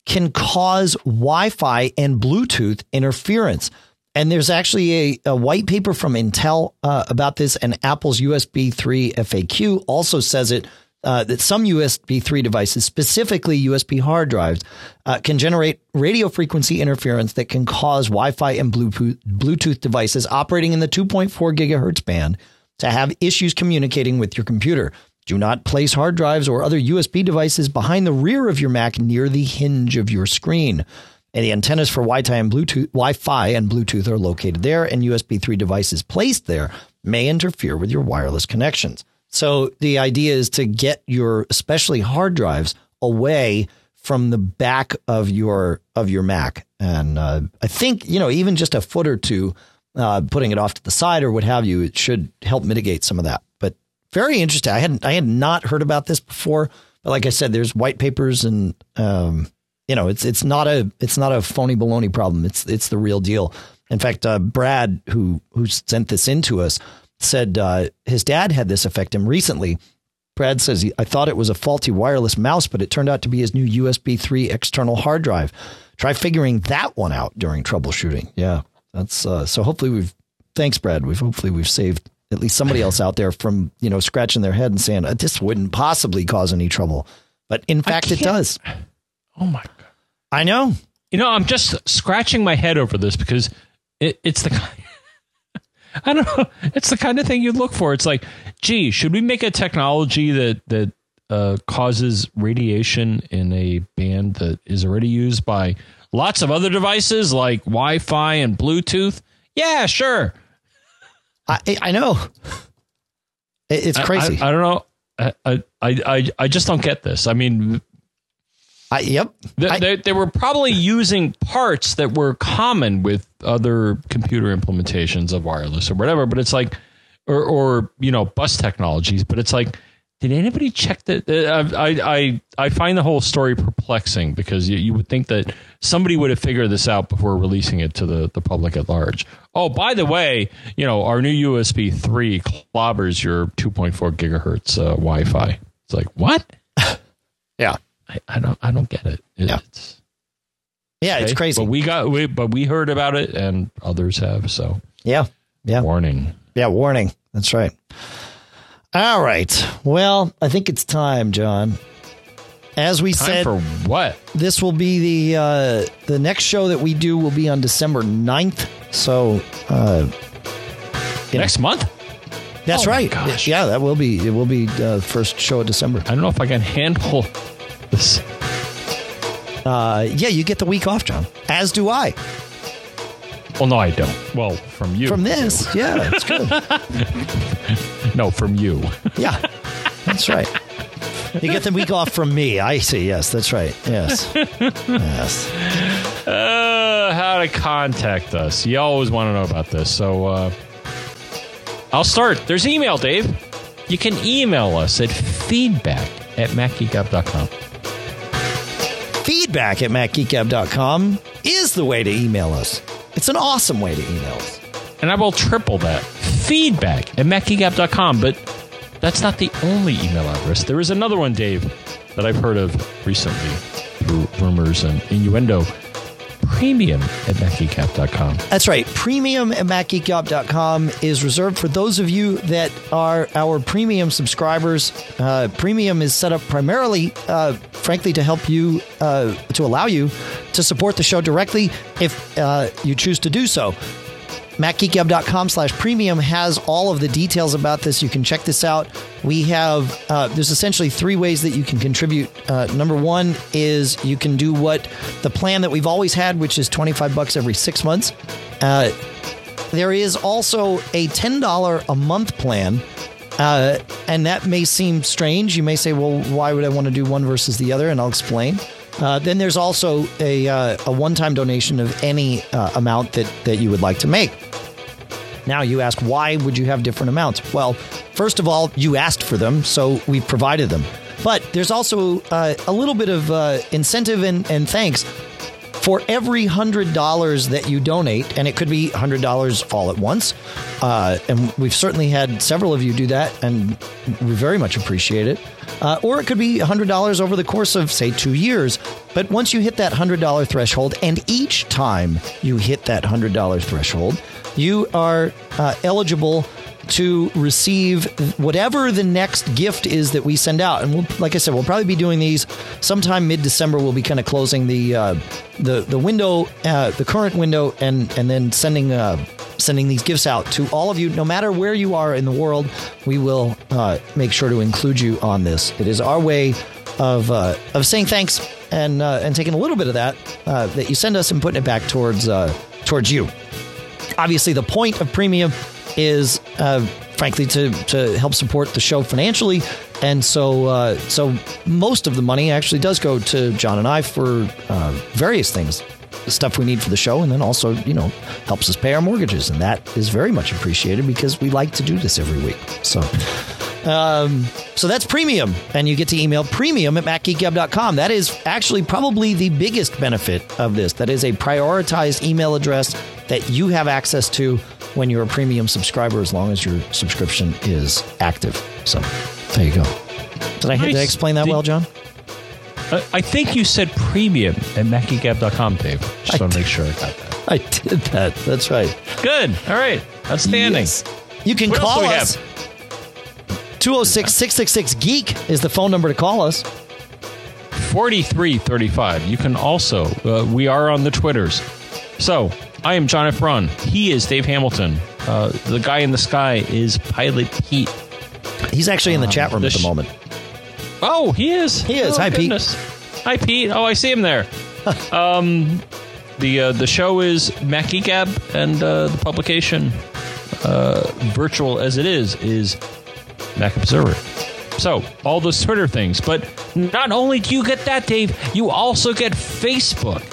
can cause Wi-Fi and Bluetooth interference. And there's actually a, a white paper from Intel uh, about this, and Apple's USB 3 FAQ also says it uh, that some USB 3 devices, specifically USB hard drives, uh, can generate radio frequency interference that can cause Wi Fi and Bluetooth, Bluetooth devices operating in the 2.4 gigahertz band to have issues communicating with your computer. Do not place hard drives or other USB devices behind the rear of your Mac near the hinge of your screen. And the antennas for Wi-Fi and Bluetooth, Wi-Fi and Bluetooth are located there, and USB 3 devices placed there may interfere with your wireless connections. So the idea is to get your, especially hard drives, away from the back of your of your Mac. And uh, I think you know even just a foot or two, uh, putting it off to the side or what have you, it should help mitigate some of that. But very interesting. I hadn't I had not heard about this before. But like I said, there's white papers and um, you know it's it's not a it's not a phony baloney problem. It's it's the real deal. In fact, uh, Brad, who who sent this in to us, said uh, his dad had this affect him recently. Brad says, I thought it was a faulty wireless mouse, but it turned out to be his new USB 3 external hard drive. Try figuring that one out during troubleshooting. Yeah, that's uh, so hopefully we've, thanks, Brad. We've hopefully we've saved at least somebody else out there from, you know, scratching their head and saying, "Uh, this wouldn't possibly cause any trouble. But in fact, it does. oh my god. I know. You know, I'm just scratching my head over this because it, it's the kind. I don't know. It's the kind of thing you look for. It's like, gee, should we make a technology that that uh, causes radiation in a band that is already used by lots of other devices like Wi-Fi and Bluetooth? Yeah, sure. I, I know. It- It's I- crazy. I, I don't know. I, I I I just don't get this. I mean, I, yep. They, I- they, they were probably using parts that were common with other computer implementations of wireless or whatever, but it's like, or, or you know, bus technologies, but it's like, did anybody check that? I, I, I find the whole story perplexing because you, you would think that somebody would have figured this out before releasing it to the, the public at large. Oh, by the way, you know, our new USB 3 clobbers your 2.4 gigahertz uh, Wi Fi. It's like, what? yeah. I, I don't I don't get it. Yeah. It's, Yeah, it's crazy. But we got we but we heard about it and others have. So yeah. Yeah. warning. Yeah, warning. That's right. All right. Well, I think it's time, John. As we Time said, for what? this will be the uh, the next show that we do will be on December 9th. So uh. Next month? that's Oh right. gosh. Yeah, that will be it. Will be uh, first show of December. I don't know if I can handle this. Uh, yeah, you get the week off, John. As do I. Well, no, I don't. Well, from you. From this, yeah, it's good. No, from you. Yeah, that's right. You get the week off from me. I see. Yes, that's right. Yes, yes. Uh, how to contact us. You always want to know about this. So uh, I'll start. There's email, Dave. You can email us at feedback at macgeekgab.com. Feedback at macgeekgab.com is the way to email us. It's an awesome way to email us. And I will triple that. Feedback at macgeekgab.com. But that's not the only email address. There is another one, Dave, that I've heard of recently through rumors and innuendo. premium at MacGeekGab.com. That's right. Premium at MacGeekGab.com is reserved for those of you that are our premium subscribers. Uh, premium is set up primarily, uh, frankly, to help you, uh, to allow you to support the show directly if uh, you choose to do so. MacGeekGab.com slash premium has all of the details about this. You can check this out. We have, uh, there's essentially three ways that you can contribute. Uh, number one is you can do what the plan that we've always had, which is 25 bucks every six months. Uh, there is also a $10 a month plan. Uh, and that may seem strange. You may say, well, why would I want to do one versus the other? And I'll explain. Uh, then there's also a, uh, a one time donation of any uh, amount that, that you would like to make. Now, you ask, why would you have different amounts? Well, first of all, you asked for them, so we've provided them. But there's also uh, a little bit of uh, incentive and, and thanks for every hundred dollars that you donate, and it could be hundred dollars all at once. Uh, and we've certainly had several of you do that, and we very much appreciate it. Uh, or it could be hundred dollars over the course of say two years. But once you hit that hundred dollar threshold, and each time you hit that hundred dollar threshold, you are uh, eligible to receive whatever the next gift is that we send out. And we'll, like I said, we'll probably be doing these sometime mid December. We'll be kind of closing the uh, the the window, uh, the current window, and and then sending uh, sending these gifts out to all of you, no matter where you are in the world. We will uh, make sure to include you on this. It is our way of uh, of saying thanks and uh, and taking a little bit of that that you send us and putting it back towards towards you. Obviously, the point of premium is uh, frankly to to help support the show financially, and so uh, so most of the money actually does go to John and I for uh, various things, stuff we need for the show, and then also you know helps us pay our mortgages, and that is very much appreciated because we like to do this every week. So. Um, so that's premium, and you get to email premium at macgeekgab.com. That is actually probably the biggest benefit of this. That is a prioritized email address that you have access to when you're a premium subscriber, as long as your subscription is active. So there you go. Did I, nice. did I explain that did, well, John? Uh, I think you said premium at macgeekgab.com, Dave. Just want to make sure I got that. I did that. That's right. Good. All right. Outstanding. Yes. You can what call us. 206 666 Geek is the phone number to call us. 4335. You can also, uh, we are on the Twitters. So I am John. Braun. He is Dave Hamilton. Uh, the guy in the sky is Pilot Pete. He's actually in the chat room the sh- at the moment. Oh, he is. He is. Oh, Hi, goodness. Pete. Hi, Pete. Oh, I see him there. um, the uh, the show is Mac Geek Gab, and uh, the publication, uh, virtual as it is, is Mac Observer. So all those Twitter things, but not only do you get that, Dave, you also get Facebook.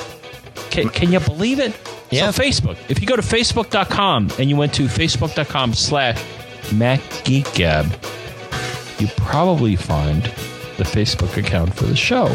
Can, can you believe it? Yeah. So Facebook. If you go to facebook.com and you went to facebook.com slash MacGeekGab, you probably find the Facebook account for the show.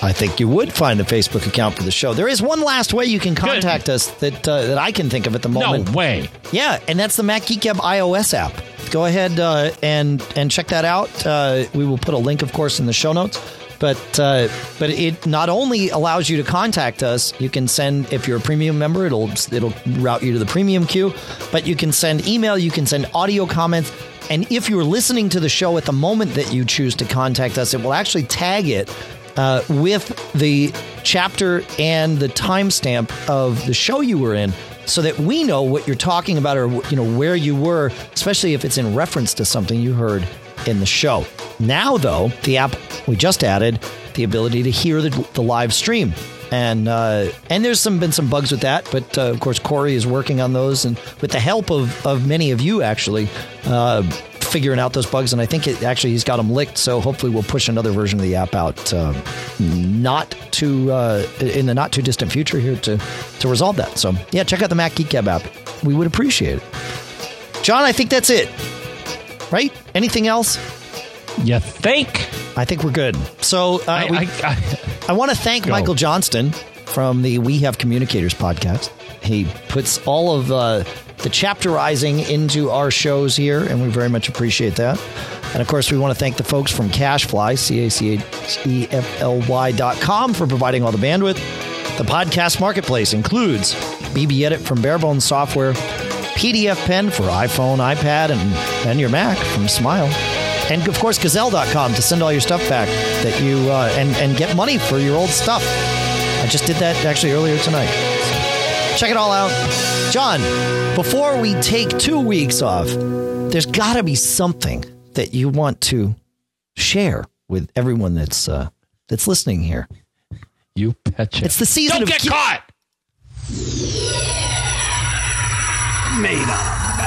I think you would find the Facebook account for the show. There is one last way you can contact Good. us that uh, that I can think of at the moment. No way. Yeah, and that's the Mac Geek Gab iOS app. Go ahead uh, and and check that out. Uh, we will put a link, of course, in the show notes. But uh, but it not only allows you to contact us, you can send if you're a premium member, it'll it'll route you to the premium queue. But you can send email, you can send audio comments, and if you're listening to the show at the moment that you choose to contact us, it will actually tag it uh, with the chapter and the timestamp of the show you were in so that we know what you're talking about or you know where you were especially if it's in reference to something you heard in the show. Now, though, the app we just added the ability to hear the, the live stream. And uh, and there's some been some bugs with that, but uh, of course Corey is working on those, and with the help of, of many of you actually uh, figuring out those bugs. And I think it, actually he's got them licked, so hopefully we'll push another version of the app out, uh, not too uh, in the not too distant future here to to resolve that. So yeah, check out the Mac Geek Gab app. We would appreciate it. John, I think that's it. Right? Anything else? You think? I think we're good. So uh, I, we, I, I, I want to thank go. Michael Johnston from the We Have Communicators podcast. He puts all of uh, the chapterizing into our shows here, and we very much appreciate that. And of course, we want to thank the folks from CacheFly, C A C H E F L Y dot com, for providing all the bandwidth. The podcast marketplace includes BB Edit from Barebones Software, PDF Pen for iPhone, iPad, and, and your Mac from Smile, and of course Gazelle.com to send all your stuff back that you uh, and and get money for your old stuff. I just did that actually earlier tonight. So check it all out, John. Before we take two weeks off, there's got to be something that you want to share with everyone that's uh, that's listening here. You betcha. It's the season Don't of get gi- caught made up.